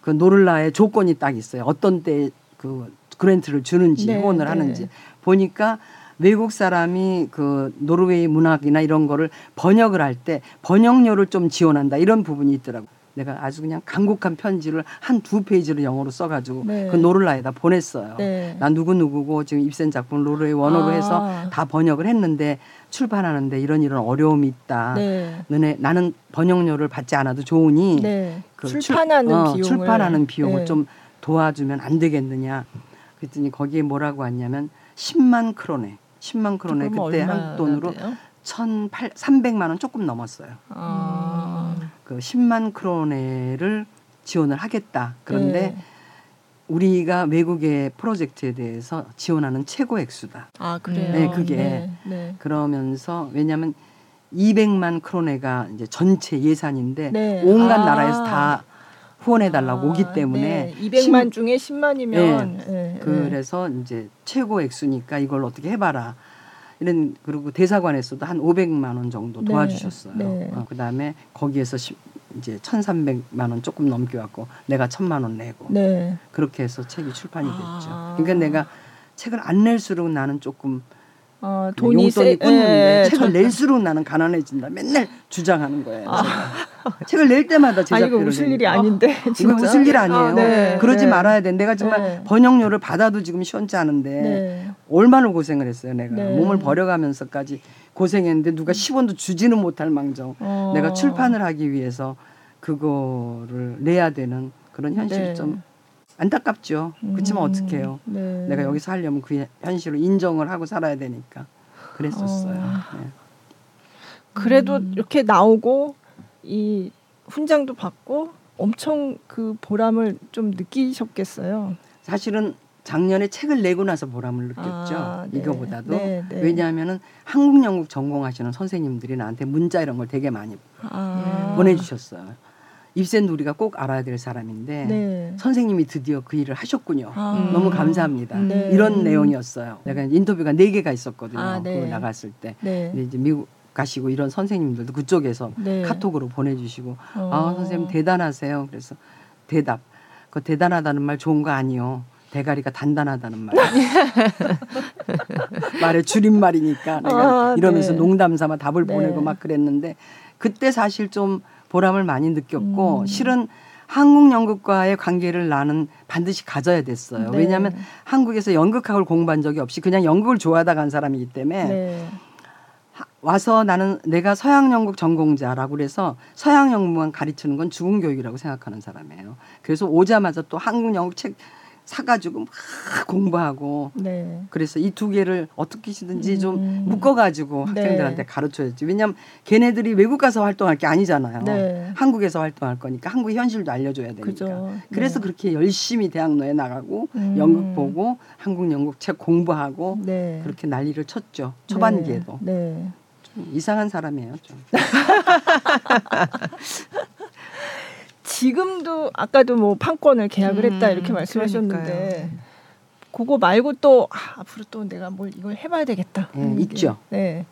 S3: 그 노를라의 조건이 딱 있어요. 어떤 때 그 grant를 주는지
S2: 네,
S3: 후원을
S2: 네.
S3: 하는지 보니까 외국 사람이 그 노르웨이 문학이나 이런 거를 번역을 할 때 번역료를 좀 지원한다 이런 부분이 있더라고. 내가 아주 그냥 간곡한 편지를 한 두 페이지를 영어로 써가지고
S2: 네.
S3: 그 노를라에다 보냈어요.
S2: 네.
S3: 난 누구 누구고 지금 입센 작품 노르웨이 원어로
S2: 아.
S3: 해서 다 번역을 했는데 출판하는데 이런 이런 어려움이 있다.
S2: 네.
S3: 너네 나는 번역료를 받지 않아도 좋으니
S2: 네.
S3: 그
S2: 출판하는
S3: 출, 어,
S2: 비용을
S3: 출판하는 비용을
S2: 네.
S3: 좀 도와주면 안 되겠느냐. 그랬더니 거기에 뭐라고 왔냐면 10만 크로네. 10만 크로네 그때 한국 돈으로
S2: 돼요?
S3: 1,800 300만 원 조금 넘었어요.
S2: 아.
S3: 그 10만 크로네를 지원을 하겠다. 그런데
S2: 네.
S3: 우리가 외국의 프로젝트에 대해서 지원하는 최고 액수다.
S2: 아 그래요.
S3: 네, 그게.
S2: 네. 네.
S3: 그러면서 왜냐하면 200만 크로네가 이제 전체 예산인데
S2: 네.
S3: 온갖
S2: 아.
S3: 나라에서 다 후원해 달라고
S2: 아,
S3: 오기 때문에
S2: 네. 200만 중에 10만이면 네.
S3: 그래서 이제 최고 액수니까 이걸 어떻게 해봐라. 이런 그리고 대사관에서도 한 500만 원 정도
S2: 네,
S3: 도와주셨어요.
S2: 네.
S3: 어, 그다음에 거기에서 시, 이제 1,300만 원 조금 넘게 왔고 내가 1,000만 원 내고
S2: 네.
S3: 그렇게 해서 책이 출판이 됐죠.
S2: 아.
S3: 그러니까 내가 책을 안 낼수록 나는 조금
S2: 어,
S3: 그냥
S2: 돈이
S3: 용돈이
S2: 세-
S3: 끊는데
S2: 예,
S3: 책을
S2: 전-
S3: 낼수록 나는 가난해진다. 맨날 주장하는 거예요. 제가. 책을 낼 때마다
S2: 아
S3: 제작비를
S2: 이거 웃을 일이. 아닌데
S3: 이거
S2: 진짜.
S3: 웃을 일 아니에요.
S2: 아, 네.
S3: 그러지
S2: 네.
S3: 말아야 돼. 내가 정말
S2: 네.
S3: 번역료를 받아도 지금 시원치 않은데
S2: 네.
S3: 얼마나 고생을 했어요. 내가
S2: 네.
S3: 몸을 버려가면서까지 고생했는데 누가 10원도 주지는 못할 망정
S2: 어.
S3: 내가 출판을 하기 위해서 그거를 내야 되는 그런 현실이
S2: 네.
S3: 좀 안타깝죠. 그렇지만
S2: 음,
S3: 어떡해요.
S2: 네.
S3: 내가 여기서 하려면 그 현실을 인정을 하고 살아야 되니까 그랬었어요.
S2: 어.
S3: 네.
S2: 그래도
S3: 음.
S2: 이렇게 나오고 이 훈장도 받고 엄청 그 보람을 좀 느끼셨겠어요.
S3: 사실은 작년에 책을 내고 나서 보람을 느꼈죠.
S2: 아, 네.
S3: 이거보다도
S2: 네, 네.
S3: 왜냐하면은 한국 영국 전공하시는 선생님들이 나한테 문자 이런 걸 되게 많이
S2: 아.
S3: 보내주셨어요. 입센 우리가 꼭 알아야 될 사람인데
S2: 네.
S3: 선생님이 드디어 그 일을 하셨군요.
S2: 아.
S3: 너무 감사합니다.
S2: 네.
S3: 이런 내용이었어요. 내가 인터뷰가 네 개가 있었거든요.
S2: 아, 네.
S3: 그 나갔을 때.
S2: 네.
S3: 근데 이제 미국 가시고 이런 선생님들도 그쪽에서
S2: 네.
S3: 카톡으로 보내주시고
S2: 어.
S3: 아 선생님 대단하세요. 그래서 대답. 그 대단하다는 말 좋은 거 아니요. 대가리가 단단하다는 말. 말의 줄임말이니까 내가
S2: 아,
S3: 이러면서
S2: 네.
S3: 농담 삼아 답을
S2: 네.
S3: 보내고 막 그랬는데 그때 사실 좀 보람을 많이 느꼈고
S2: 음.
S3: 실은 한국 연극과의 관계를 나는 반드시 가져야 됐어요.
S2: 네.
S3: 왜냐하면 한국에서 연극학을 공부한 적이 없이 그냥 연극을 좋아하다 간 사람이기 때문에
S2: 네.
S3: 하- 와서 나는 내가 서양 연극 전공자라고 그래서 서양 연극만 가르치는 건 죽은 교육이라고 생각하는 사람이에요. 그래서 오자마자 또 한국 연극 책 사가지고 막 공부하고 네. 그래서 이 두 개를 어떻게든지 음. 좀 묶어가지고 네. 학생들한테 가르쳐야지. 왜냐하면 걔네들이 외국 가서 활동할 게 아니잖아요. 네. 한국에서 활동할 거니까 한국 현실도 알려줘야 되니까. 그죠. 그래서 네. 그렇게 열심히 대학로에 나가고 음. 연극 보고 한국 연극 책 공부하고 네. 그렇게 난리를 쳤죠. 초반기에도. 네. 좀 이상한 사람이에요. 좀.
S2: 지금도 아까도 뭐 판권을 계약을 음, 했다 이렇게 말씀하셨는데 그러니까요. 그거 말고 또 아, 앞으로 또 내가 뭘 이걸 해봐야 되겠다.
S3: 네, 있죠.
S2: 네.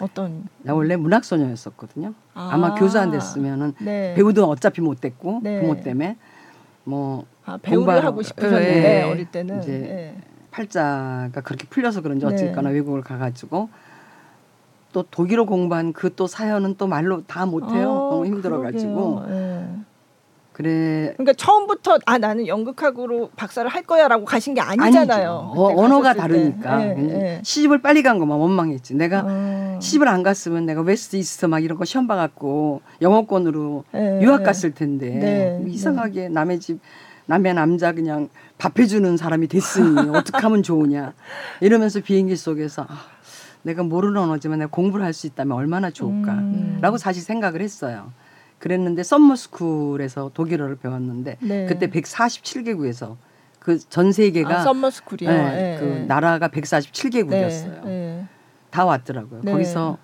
S2: 어떤?
S3: 나 원래 문학 소녀였었거든요. 아, 마 교수 안 됐으면은 네. 배우도 어차피 못 됐고 네. 부모 때문에 뭐
S2: 아, 배우를 하고 싶으셨는데 네. 어릴 때는 이제
S3: 네. 팔자가 그렇게 풀려서 그런지 어쨌거나 네. 외국을 가가지고 또 독일어 공부한 그 또 사연은 또 말로 다 못해요. 아, 너무 힘들어가지고. 그래.
S2: 그러니까 처음부터 아 나는 연극학으로 박사를 할 거야라고 가신 게 아니잖아요.
S3: 어, 언어가 다르니까 네, 네. 시집을 빨리 간 거만 원망했지. 내가 어. 시집을 안 갔으면 내가 웨스트 이스트 막 이런 거 시험 봐갖고 영어권으로 네, 유학 갔을 텐데 네, 네. 이상하게 남의 집 남의 남자 그냥 밥 해주는 사람이 됐으니 어떻게 하면 좋으냐 이러면서 비행기 속에서 아, 내가 모르는 언어지만 내가 공부를 할 수 있다면 얼마나 좋을까라고 음. 사실 생각을 했어요. 그랬는데 썸머스쿨에서 독일어를 배웠는데 네. 그때 147개국에서 그 전 세계가
S2: 아, 썸머스쿨이요. 네,
S3: 네, 그 네. 나라가 147개국이었어요. 네, 다 왔더라고요. 네. 거기서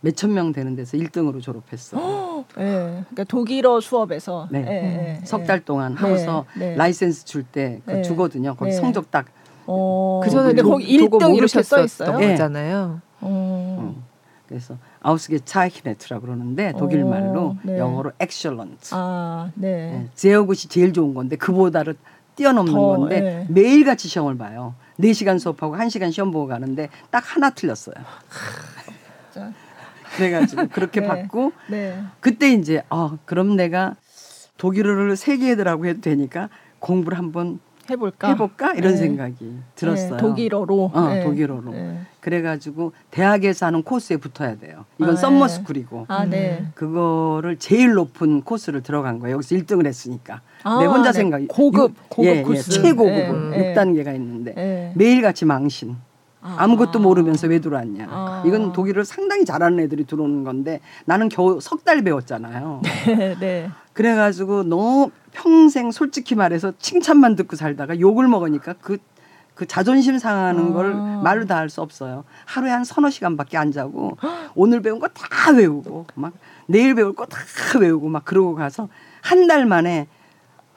S3: 몇천 명 되는 데서 1등으로 졸업했어.
S2: 네. 그러니까 독일어 수업에서
S3: 네. 네. 석달 동안 하고서 라이센스 줄때 그 주거든요. 거기 성적 딱
S1: 어, 그 전에 거기 1등 이렇게 써 있어요. 거잖아요.
S3: 어. 어. 그래서 ausgezeichnet라 그러는데 독일 말로 네. 영어로 excellent. 아, 네. 네. 제어굿이 제일 좋은 건데 그보다를 뛰어넘는 더, 건데 네. 매일 같이 시험을 봐요. 4시간 수업하고 1시간 시험 보고 가는데 딱 하나 틀렸어요. 그래가지고 그렇게 네. 받고 네. 그때 이제 아 그럼 내가 독일어를 세계 애들하고 해도 되니까 공부를 한번
S2: 해볼까
S3: 해볼까 이런 네. 생각이 들었어요. 네,
S2: 독일어로.
S3: 어, 네. 독일어로. 네. 그래가지고 대학에서 하는 코스에 붙어야 돼요. 이건 아, 썸머스쿨이고 아, 네. 그거를 제일 높은 코스를 들어간 거예요. 여기서 1등을 했으니까. 아, 내 혼자 네. 생각.
S2: 고급 고급 예, 예 코스.
S3: 예, 최고급은 네. 6단계가 있는데 매일같이 망신. 아. 아무것도 모르면서 왜 들어왔냐. 아. 이건 독일을 상당히 잘하는 애들이 들어오는 건데 나는 겨우 석 달 배웠잖아요. 네, 네. 그래가지고 너무 평생 솔직히 말해서 칭찬만 듣고 살다가 욕을 먹으니까 그, 그 자존심 상하는 아. 걸 말로 다 할 수 없어요. 하루에 한 서너 시간밖에 안 자고 오늘 배운 거 다 외우고 막 내일 배울 거 다 외우고 막 그러고 가서 한 달 만에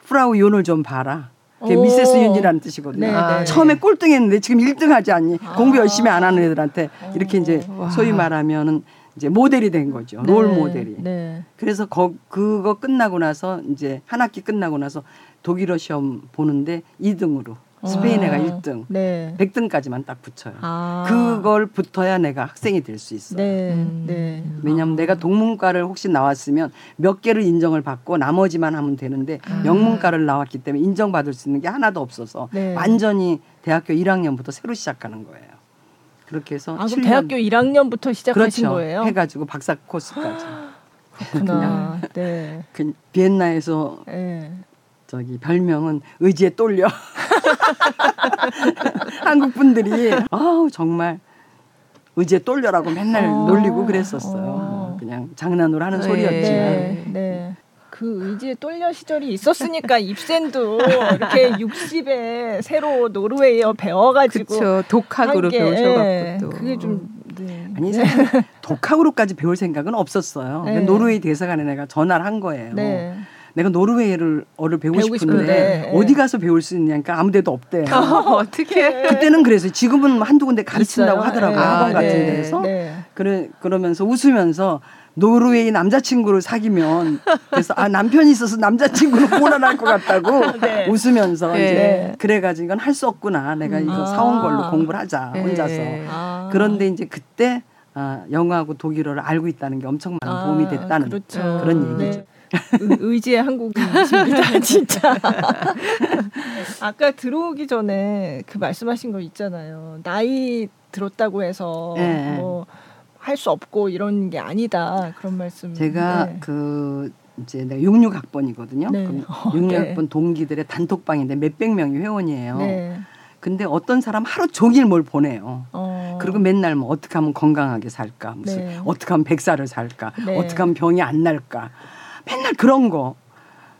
S3: 프라우 윤을 좀 봐라. 그게 미세스 윤이라는 뜻이거든요. 네, 아, 처음에 꼴등했는데 지금 1등하지 않니? 아. 공부 열심히 안 하는 애들한테 이렇게 이제 소위 말하면은 이제 모델이 된 거죠. 네, 롤 모델이. 네. 그래서 거, 그거 끝나고 나서 이제 한 학기 끝나고 나서 독일어 시험 보는데 2등으로 스페인 애가 아, 1등, 네. 100등까지만 딱 붙여요. 아. 그걸 붙어야 내가 학생이 될 수 있어요. 네. 음. 네. 왜냐하면 아. 내가 동문과를 혹시 나왔으면 몇 개를 인정을 받고 나머지만 하면 되는데 아. 영문과를 나왔기 때문에 인정받을 수 있는 게 하나도 없어서 네. 완전히 대학교 1학년부터 새로 시작하는 거예요. 그렇게 해서
S2: 아, 대학교 1학년부터 시작하신 그렇죠. 거예요?
S3: 해가지고 박사 코스까지.
S2: 그렇구나. 네.
S3: 그 비엔나에서 네. 저기 별명은 의지에 똘려. 한국 분들이 아우 정말 의지에 똘려라고 맨날 어. 놀리고 그랬었어요. 어. 그냥 장난으로 하는 네. 소리였지만. 네. 네.
S2: 그 의지에 똘려 시절이 있었으니까 입센도 이렇게 60에 새로 노르웨이어 배워가지고
S1: 그쵸, 독학으로 배우셔갖고 또
S2: 그게 좀 네.
S3: 아니 독학으로까지 배울 생각은 없었어요. 네. 노르웨이 대사관에 내가 전화를 한 거예요. 네. 내가 노르웨이를 어를 배우고, 배우고 싶은데, 싶은데 어디 가서 배울 수 있냐니까 아무 데도 없대요.
S1: 어, 어떻게?
S3: 그때는 그래서 지금은 뭐 한두 군데 가르친다고 있어요? 하더라고요. 네. 학원 같은 네. 데서. 네. 그래 그러면서 웃으면서 노르웨이 남자친구를 사귀면 그래서 아 남편이 있어서 남자친구는 곤란할 것 같다고 네. 웃으면서 네. 이제 그래가지고 이건 할 수 없구나 내가 이거 아. 사온 걸로 공부를 하자 혼자서 아. 그런데 이제 그때 아, 영어하고 독일어를 알고 있다는 게 엄청 많은 아, 도움이 됐다는 그렇죠. 그런 네. 얘기죠.
S2: 의지의 한국인이십니다, 진짜. 아까 들어오기 전에 그 말씀하신 거 있잖아요. 나이 들었다고 해서 네. 뭐 할 수 없고 이런 게 아니다 그런 말씀.
S3: 제가 네. 그 이제 내가 66학번이거든요.
S2: 네.
S3: 그럼
S2: 어,
S3: 66학번
S2: 네.
S3: 동기들의 단톡방인데 몇백 명이 회원이에요.
S2: 네.
S3: 근데 어떤 사람 하루 종일 뭘 보내요.
S2: 어.
S3: 그리고 맨날 뭐 어떻게 하면 건강하게 살까, 무슨
S2: 네.
S3: 어떻게 하면 백살을 살까,
S2: 네.
S3: 어떻게 하면 병이 안 날까, 맨날 그런 거.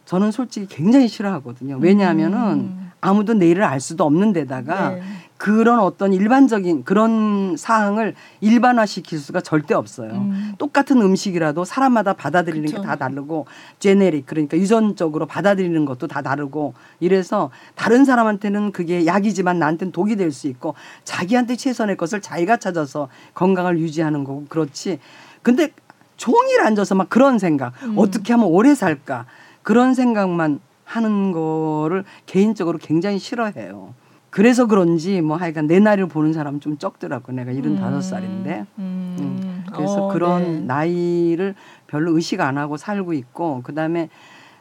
S3: 저는 솔직히 굉장히 싫어하거든요. 왜냐하면은
S2: 음.
S3: 아무도 내일을 알 수도 없는 데다가
S2: 네.
S3: 그런 어떤 일반적인 그런 사항을 일반화 시킬 수가 절대 없어요.
S2: 음.
S3: 똑같은 음식이라도 사람마다 받아들이는. 게 다 다르고 제네릭 그러니까 유전적으로 받아들이는 것도 다 다르고 이래서 다른 사람한테는 그게 약이지만 나한테는 독이 될 수 있고 자기한테 최선의 것을 자기가 찾아서 건강을 유지하는 거고 그렇지. 근데 종일 앉아서 막 그런 생각
S2: 음.
S3: 어떻게 하면 오래 살까 그런 생각만 하는 거를 개인적으로 굉장히 싫어해요. 그래서 그런지 뭐 하여간 내 나이를 보는 사람 좀 적더라고 내가 일흔 다섯 살인데
S2: 음.
S3: 음, 그래서
S2: 어,
S3: 그런
S2: 네.
S3: 나이를 별로 의식 안 하고 살고 있고 그다음에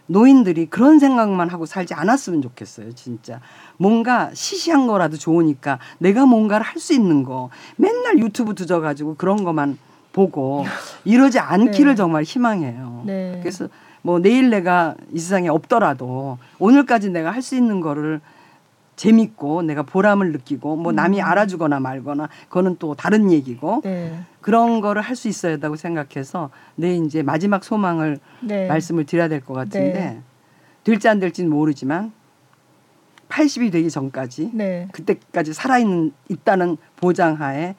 S3: 노인들이 그런 생각만 하고 살지 않았으면 좋겠어요, 진짜. 뭔가 시시한 거라도 좋으니까 내가 뭔가를 할 수 있는 거 맨날 유튜브 뒤져가지고 그런 것만 보고 이러지 않기를
S2: 네.
S3: 정말 희망해요.
S2: 네.
S3: 그래서 뭐 내일 내가 이 세상에 없더라도 오늘까지 내가 할 수 있는 거를 재밌고 내가 보람을 느끼고 뭐 남이
S2: 음.
S3: 알아주거나 말거나 그거는 또 다른 얘기고
S2: 네.
S3: 그런 거를 할 수 있어야 한다고 생각해서 내 이제 마지막 소망을
S2: 네.
S3: 말씀을 드려야 될 것 같은데
S2: 네.
S3: 될지 안 될지는 모르지만 80이 되기 전까지
S2: 네.
S3: 그때까지 살아있는 있다는 보장하에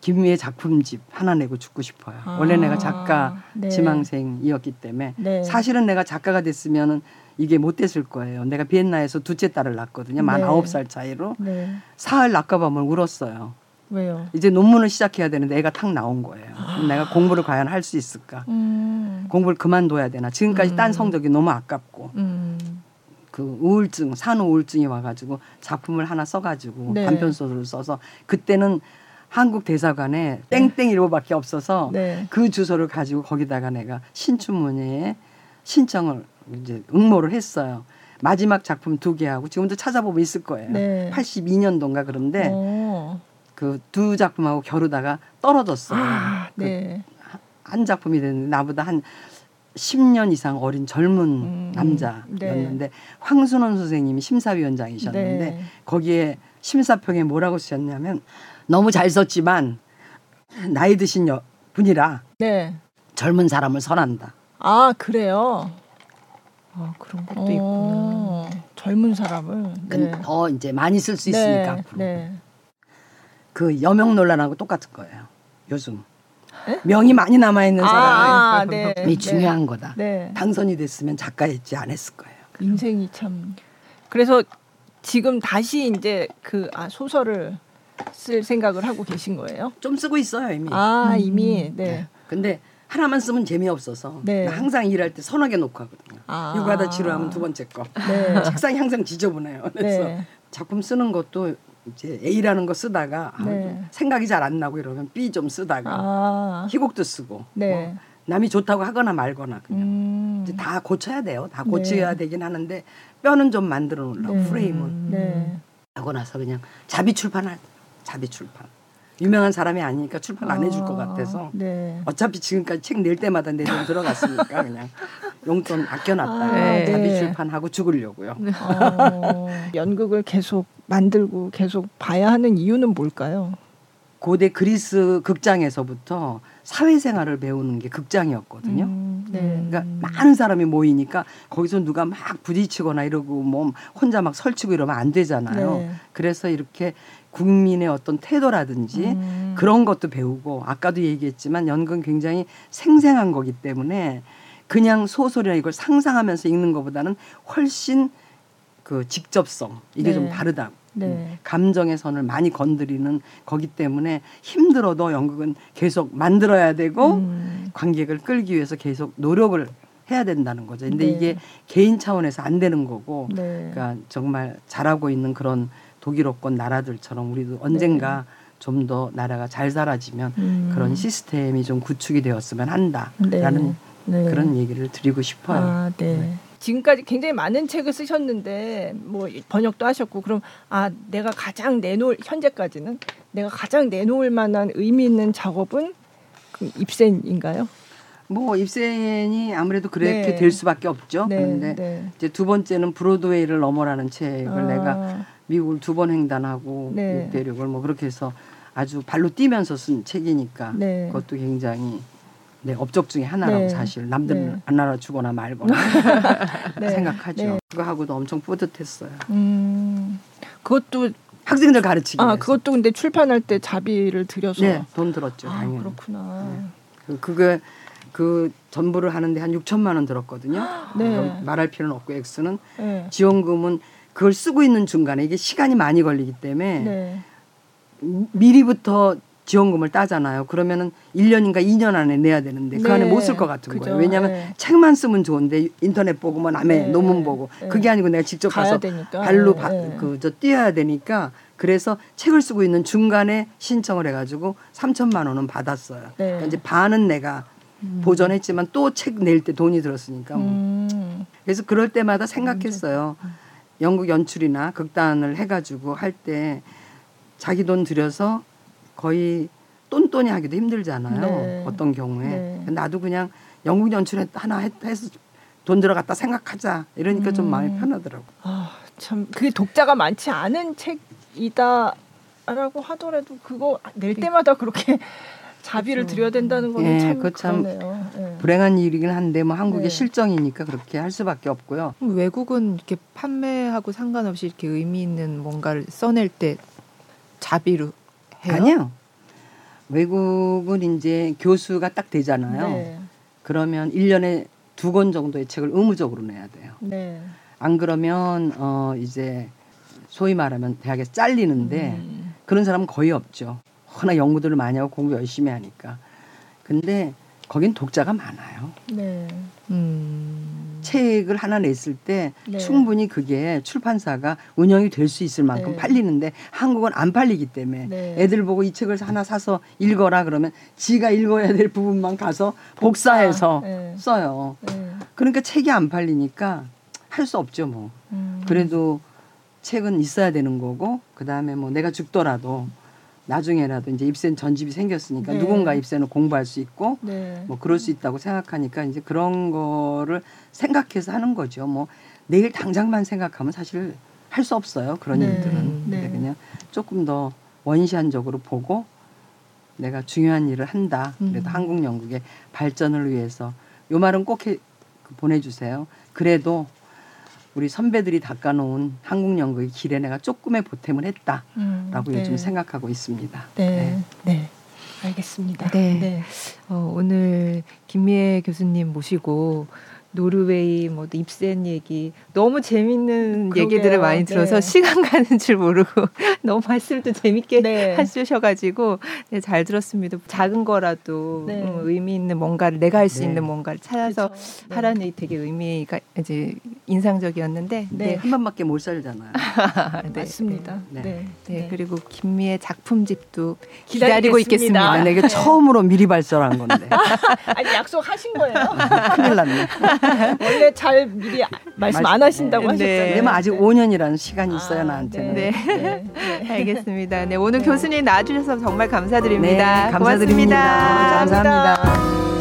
S3: 김미의 작품집 하나 내고 죽고 싶어요.
S2: 아,
S3: 원래 내가 작가
S2: 네.
S3: 지망생이었기 때문에
S2: 네.
S3: 사실은 내가 작가가 됐으면은 이게 못 됐을 거예요. 내가 비엔나에서 두째 딸을 낳았거든요. 만
S2: 네.
S3: 아홉 살 차이로
S2: 네.
S3: 사흘 낳아보면 울었어요.
S2: 왜요?
S3: 이제 논문을 시작해야 되는데 애가 탁 나온 거예요. 그럼 내가 공부를 과연 할 수 있을까?
S2: 음.
S3: 공부를 그만둬야 되나? 지금까지
S2: 음.
S3: 딴 성적이 너무 아깝고
S2: 음.
S3: 그 우울증, 산후 우울증이 와가지고 작품을 하나 써가지고
S2: 네.
S3: 단편 소설을 써서 그때는 한국 대사관에 땡땡 일보밖에 없어서
S2: 네.
S3: 그 주소를 가지고 거기다가 내가 신춘문예에 신청을 이제 응모를 했어요. 마지막 작품 두 개 하고 지금도 찾아보면 있을 거예요.
S2: 네.
S3: 82년도인가 그런데
S2: 어.
S3: 그두 작품하고 겨루다가 떨어졌어요.
S2: 아,
S3: 그
S2: 네.
S3: 한 작품이 됐는데 나보다 한 10년 이상 어린 젊은
S2: 음,
S3: 남자였는데 황순원 선생님이 심사위원장이셨는데
S2: 네.
S3: 거기에 심사평에 뭐라고 쓰셨냐면 너무 잘 썼지만 나이 드신 여, 분이라
S2: 네.
S3: 젊은 사람을 선한다.
S2: 아 그래요.
S1: 어, 그런 것도
S2: 어,
S1: 있구나.
S2: 젊은 사람을.
S3: 근
S2: 네.
S3: 더 이제 많이 쓸 수 있으니까
S2: 네.
S3: 앞으로.
S2: 네.
S3: 그 여명 논란하고 똑같은 거예요. 요즘
S2: 에?
S3: 명이 많이 남아 있는 사람이
S2: 아, 아, 네.
S3: 중요한 거다.
S2: 네.
S3: 당선이 됐으면 작가였지 않았을 거예요.
S2: 인생이 참. 그래서 지금 다시 이제 그 아, 소설을 쓸 생각을 하고 계신 거예요?
S3: 좀 쓰고 있어요 이미.
S2: 아
S1: 음.
S2: 이미 네.
S3: 근데 하나만 쓰면 재미없어서
S2: 네.
S3: 나 항상 일할 때 서너 개 놓고 하거든요.
S2: 아.
S3: 하다 지루하면 두 번째 거.
S2: 네.
S3: 책상이 항상 지저분해요. 그래서
S2: 네.
S3: 작품 쓰는 것도 이제 A라는 거 쓰다가 아,
S2: 네.
S3: 생각이 잘 안 나고 이러면 B 좀 쓰다가
S2: 아.
S3: 희곡도 쓰고
S2: 네.
S3: 뭐 남이 좋다고 하거나 말거나 그냥
S2: 음.
S3: 이제 다 고쳐야 돼요. 다
S2: 네.
S3: 고쳐야 되긴 하는데 뼈는 좀 만들어 놓으려고
S2: 네.
S3: 프레임은
S2: 네.
S3: 하고 나서 그냥 자비 출판할 자비 출판 유명한 사람이 아니니까 출판 안 해줄 것 같아서
S2: 네.
S3: 어차피 지금까지 책 낼 때마다 내 돈 들어갔으니까 그냥 용돈 아껴놨다가
S2: 아,
S1: 네.
S3: 자비 출판하고 죽으려고요.
S2: 어, 연극을 계속 만들고 계속 봐야 하는 이유는 뭘까요?
S3: 고대 그리스 극장에서부터 사회생활을 배우는 게 극장이었거든요.
S2: 음, 네.
S3: 그러니까 많은 사람이 모이니까 거기서 누가 막 부딪히거나 이러고 뭐 혼자 막 설치고 이러면 안 되잖아요.
S2: 네.
S3: 그래서 이렇게 국민의 어떤 태도라든지
S2: 음.
S3: 그런 것도 배우고 아까도 얘기했지만 연극은 굉장히 생생한 거기 때문에 그냥 소설이나 이걸 상상하면서 읽는 것보다는 훨씬 그 직접성 이게
S2: 네.
S3: 좀 다르다.
S2: 네.
S3: 감정의 선을 많이 건드리는 거기 때문에 힘들어도 연극은 계속 만들어야 되고
S2: 음.
S3: 관객을 끌기 위해서 계속 노력을 해야 된다는 거죠. 근데
S2: 네.
S3: 이게 개인 차원에서 안 되는 거고
S2: 네.
S3: 그러니까 정말 잘하고 있는 그런 독일어권 나라들처럼 우리도 언젠가 좀더 나라가 잘 살아지면
S2: 네. 음.
S3: 그런 시스템이 좀 구축이 되었으면 한다라는
S2: 네. 네.
S3: 그런 얘기를 드리고 싶어요.
S2: 아, 네. 지금까지 굉장히 많은 책을 쓰셨는데 뭐 번역도 하셨고 그럼 아 내가 가장 내놓을 현재까지는 내가 가장 내놓을 만한 의미 있는 작업은 그 입센인가요?
S3: 뭐 입센이 아무래도 그렇게 네. 될 수밖에 없죠. 네. 그런데 네. 이제 두 번째는 브로드웨이를 넘어라는 책을 아. 내가 미국을 두 번 횡단하고 네. 대륙을 뭐 그렇게 해서 아주 발로 뛰면서 쓴 책이니까 네. 그것도 굉장히 네, 업적 중에 하나라고 네. 사실 남들 네. 안 알아 주거나 말거나 네. 생각하죠. 네. 그거 하고도 엄청 뿌듯했어요. 음,
S2: 그것도
S3: 학생들 가르치기. 아,
S2: 위해서. 그것도 근데 출판할 때 자비를 들여서.
S3: 네, 돈 들었죠. 아, 당연히.
S2: 그렇구나. 네.
S3: 그, 그게 그 전부를 하는데 한 6천만 원 들었거든요. 네. 말할 필요는 없고 액수는 네. 지원금은 그걸 쓰고 있는 중간에 이게 시간이 많이 걸리기 때문에 네. 미리부터 지원금을 따잖아요. 그러면은 1년인가 2년 안에 내야 되는데 그 네. 안에 못 쓸 것 같은 그죠. 거예요. 왜냐하면 네. 책만 쓰면 좋은데 인터넷 보고 뭐 남의 네. 논문 보고 네. 그게 아니고 내가 직접 가서 되니까. 발로 네. 그저 뛰어야 되니까 그래서 책을 쓰고 있는 중간에 신청을 해가지고 3천만 원은 받았어요. 네. 그러니까 이제 반은 내가 음. 보전했지만 또 책 낼 때 돈이 들었으니까 뭐. 음. 그래서 그럴 때마다 생각했어요. 연극 연출이나 극단을 해가지고 할 때 자기 돈 들여서 거의 똔똔이 하기도 힘들잖아요. 네. 어떤 경우에 네. 나도 그냥 연극 연출 하나 해서 돈 들어갔다 생각하자 이러니까 음. 좀 마음이 음. 편하더라고.
S2: 아, 참 그게 독자가 많지 않은 책이다라고 하더라도 그거 낼 때마다 그렇게 자비를 그렇죠. 드려야 된다는 거는 예, 참, 참 그러네요. 예.
S3: 불행한 일이긴 한데 뭐 한국의 네. 실정이니까 그렇게 할 수밖에 없고요.
S1: 외국은 이렇게 판매하고 상관없이 이렇게 의미 있는 뭔가를 써낼 때 자비로 해요?
S3: 아니요. 외국은 이제 교수가 딱 되잖아요. 네. 그러면 1년에 두 권 정도의 책을 의무적으로 내야 돼요. 네. 안 그러면 어 이제 소위 말하면 대학에서 잘리는데 음. 그런 사람은 거의 없죠. 워낙 연구들을 많이 하고 공부 열심히 하니까. 근데 거긴 독자가 많아요. 네. 음. 책을 하나 냈을 때 네. 충분히 그게 출판사가 운영이 될 수 있을 만큼 네. 팔리는데 한국은 안 팔리기 때문에 네. 애들 보고 이 책을 하나 사서 읽어라 그러면 지가 읽어야 될 부분만 가서 복사해서 네. 써요. 네. 그러니까 책이 안 팔리니까 할 수 없죠 뭐. 음. 그래도 책은 있어야 되는 거고 그 다음에 뭐 내가 죽더라도 나중에라도 이제 입센 전집이 생겼으니까 네. 누군가 입센을 공부할 수 있고 네. 뭐 그럴 수 있다고 생각하니까 이제 그런 거를 생각해서 하는 거죠. 뭐 내일 당장만 생각하면 사실 할 수 없어요. 그런 네. 일들은. 네. 그냥 조금 더 원시한적으로 보고 내가 중요한 일을 한다. 그래도 음. 한국 연극의 발전을 위해서 요 말은 꼭 해, 보내주세요. 그래도 우리 선배들이 닦아놓은 한국 연극의 길에 내가 조금의 보탬을 했다라고 음, 네. 요즘 생각하고 있습니다.
S2: 네, 네, 네. 알겠습니다. 네. 네.
S1: 어, 오늘 김미애 교수님 모시고 노르웨이 뭐 입센 얘기 너무 재밌는 그러게요. 얘기들을 많이 들어서 네. 시간 가는 줄 모르고 너무 말씀도 재밌게 네. 해주셔가지고 네, 잘 들었습니다. 작은 거라도 네. 음, 의미 있는 뭔가를 내가 할 수 있는 네. 뭔가를 찾아서 그렇죠. 하라는 얘기 되게 의미가 이제 인상적이었는데
S3: 네. 한 번밖에 못 살잖아요.
S2: 맞습니다.
S1: 네. 네. 그리고 김미의 작품집도 기다리고 있겠습니다.
S3: 아, 이게 처음으로 미리 발설한 건데.
S2: 아니 약속하신 거예요?
S3: 큰일 났네.
S2: 원래 잘 미리 말씀 안 하신다고 네. 하셨잖아요.
S3: 네. 아직 5년이라는 시간이 있어요 아, 나한테는.
S1: 네. 네. 네. 알겠습니다. 네 오늘 교수님 나와주셔서 정말 감사드립니다. 네, 감사드립니다.
S3: 고맙습니다. 감사합니다. 감사합니다.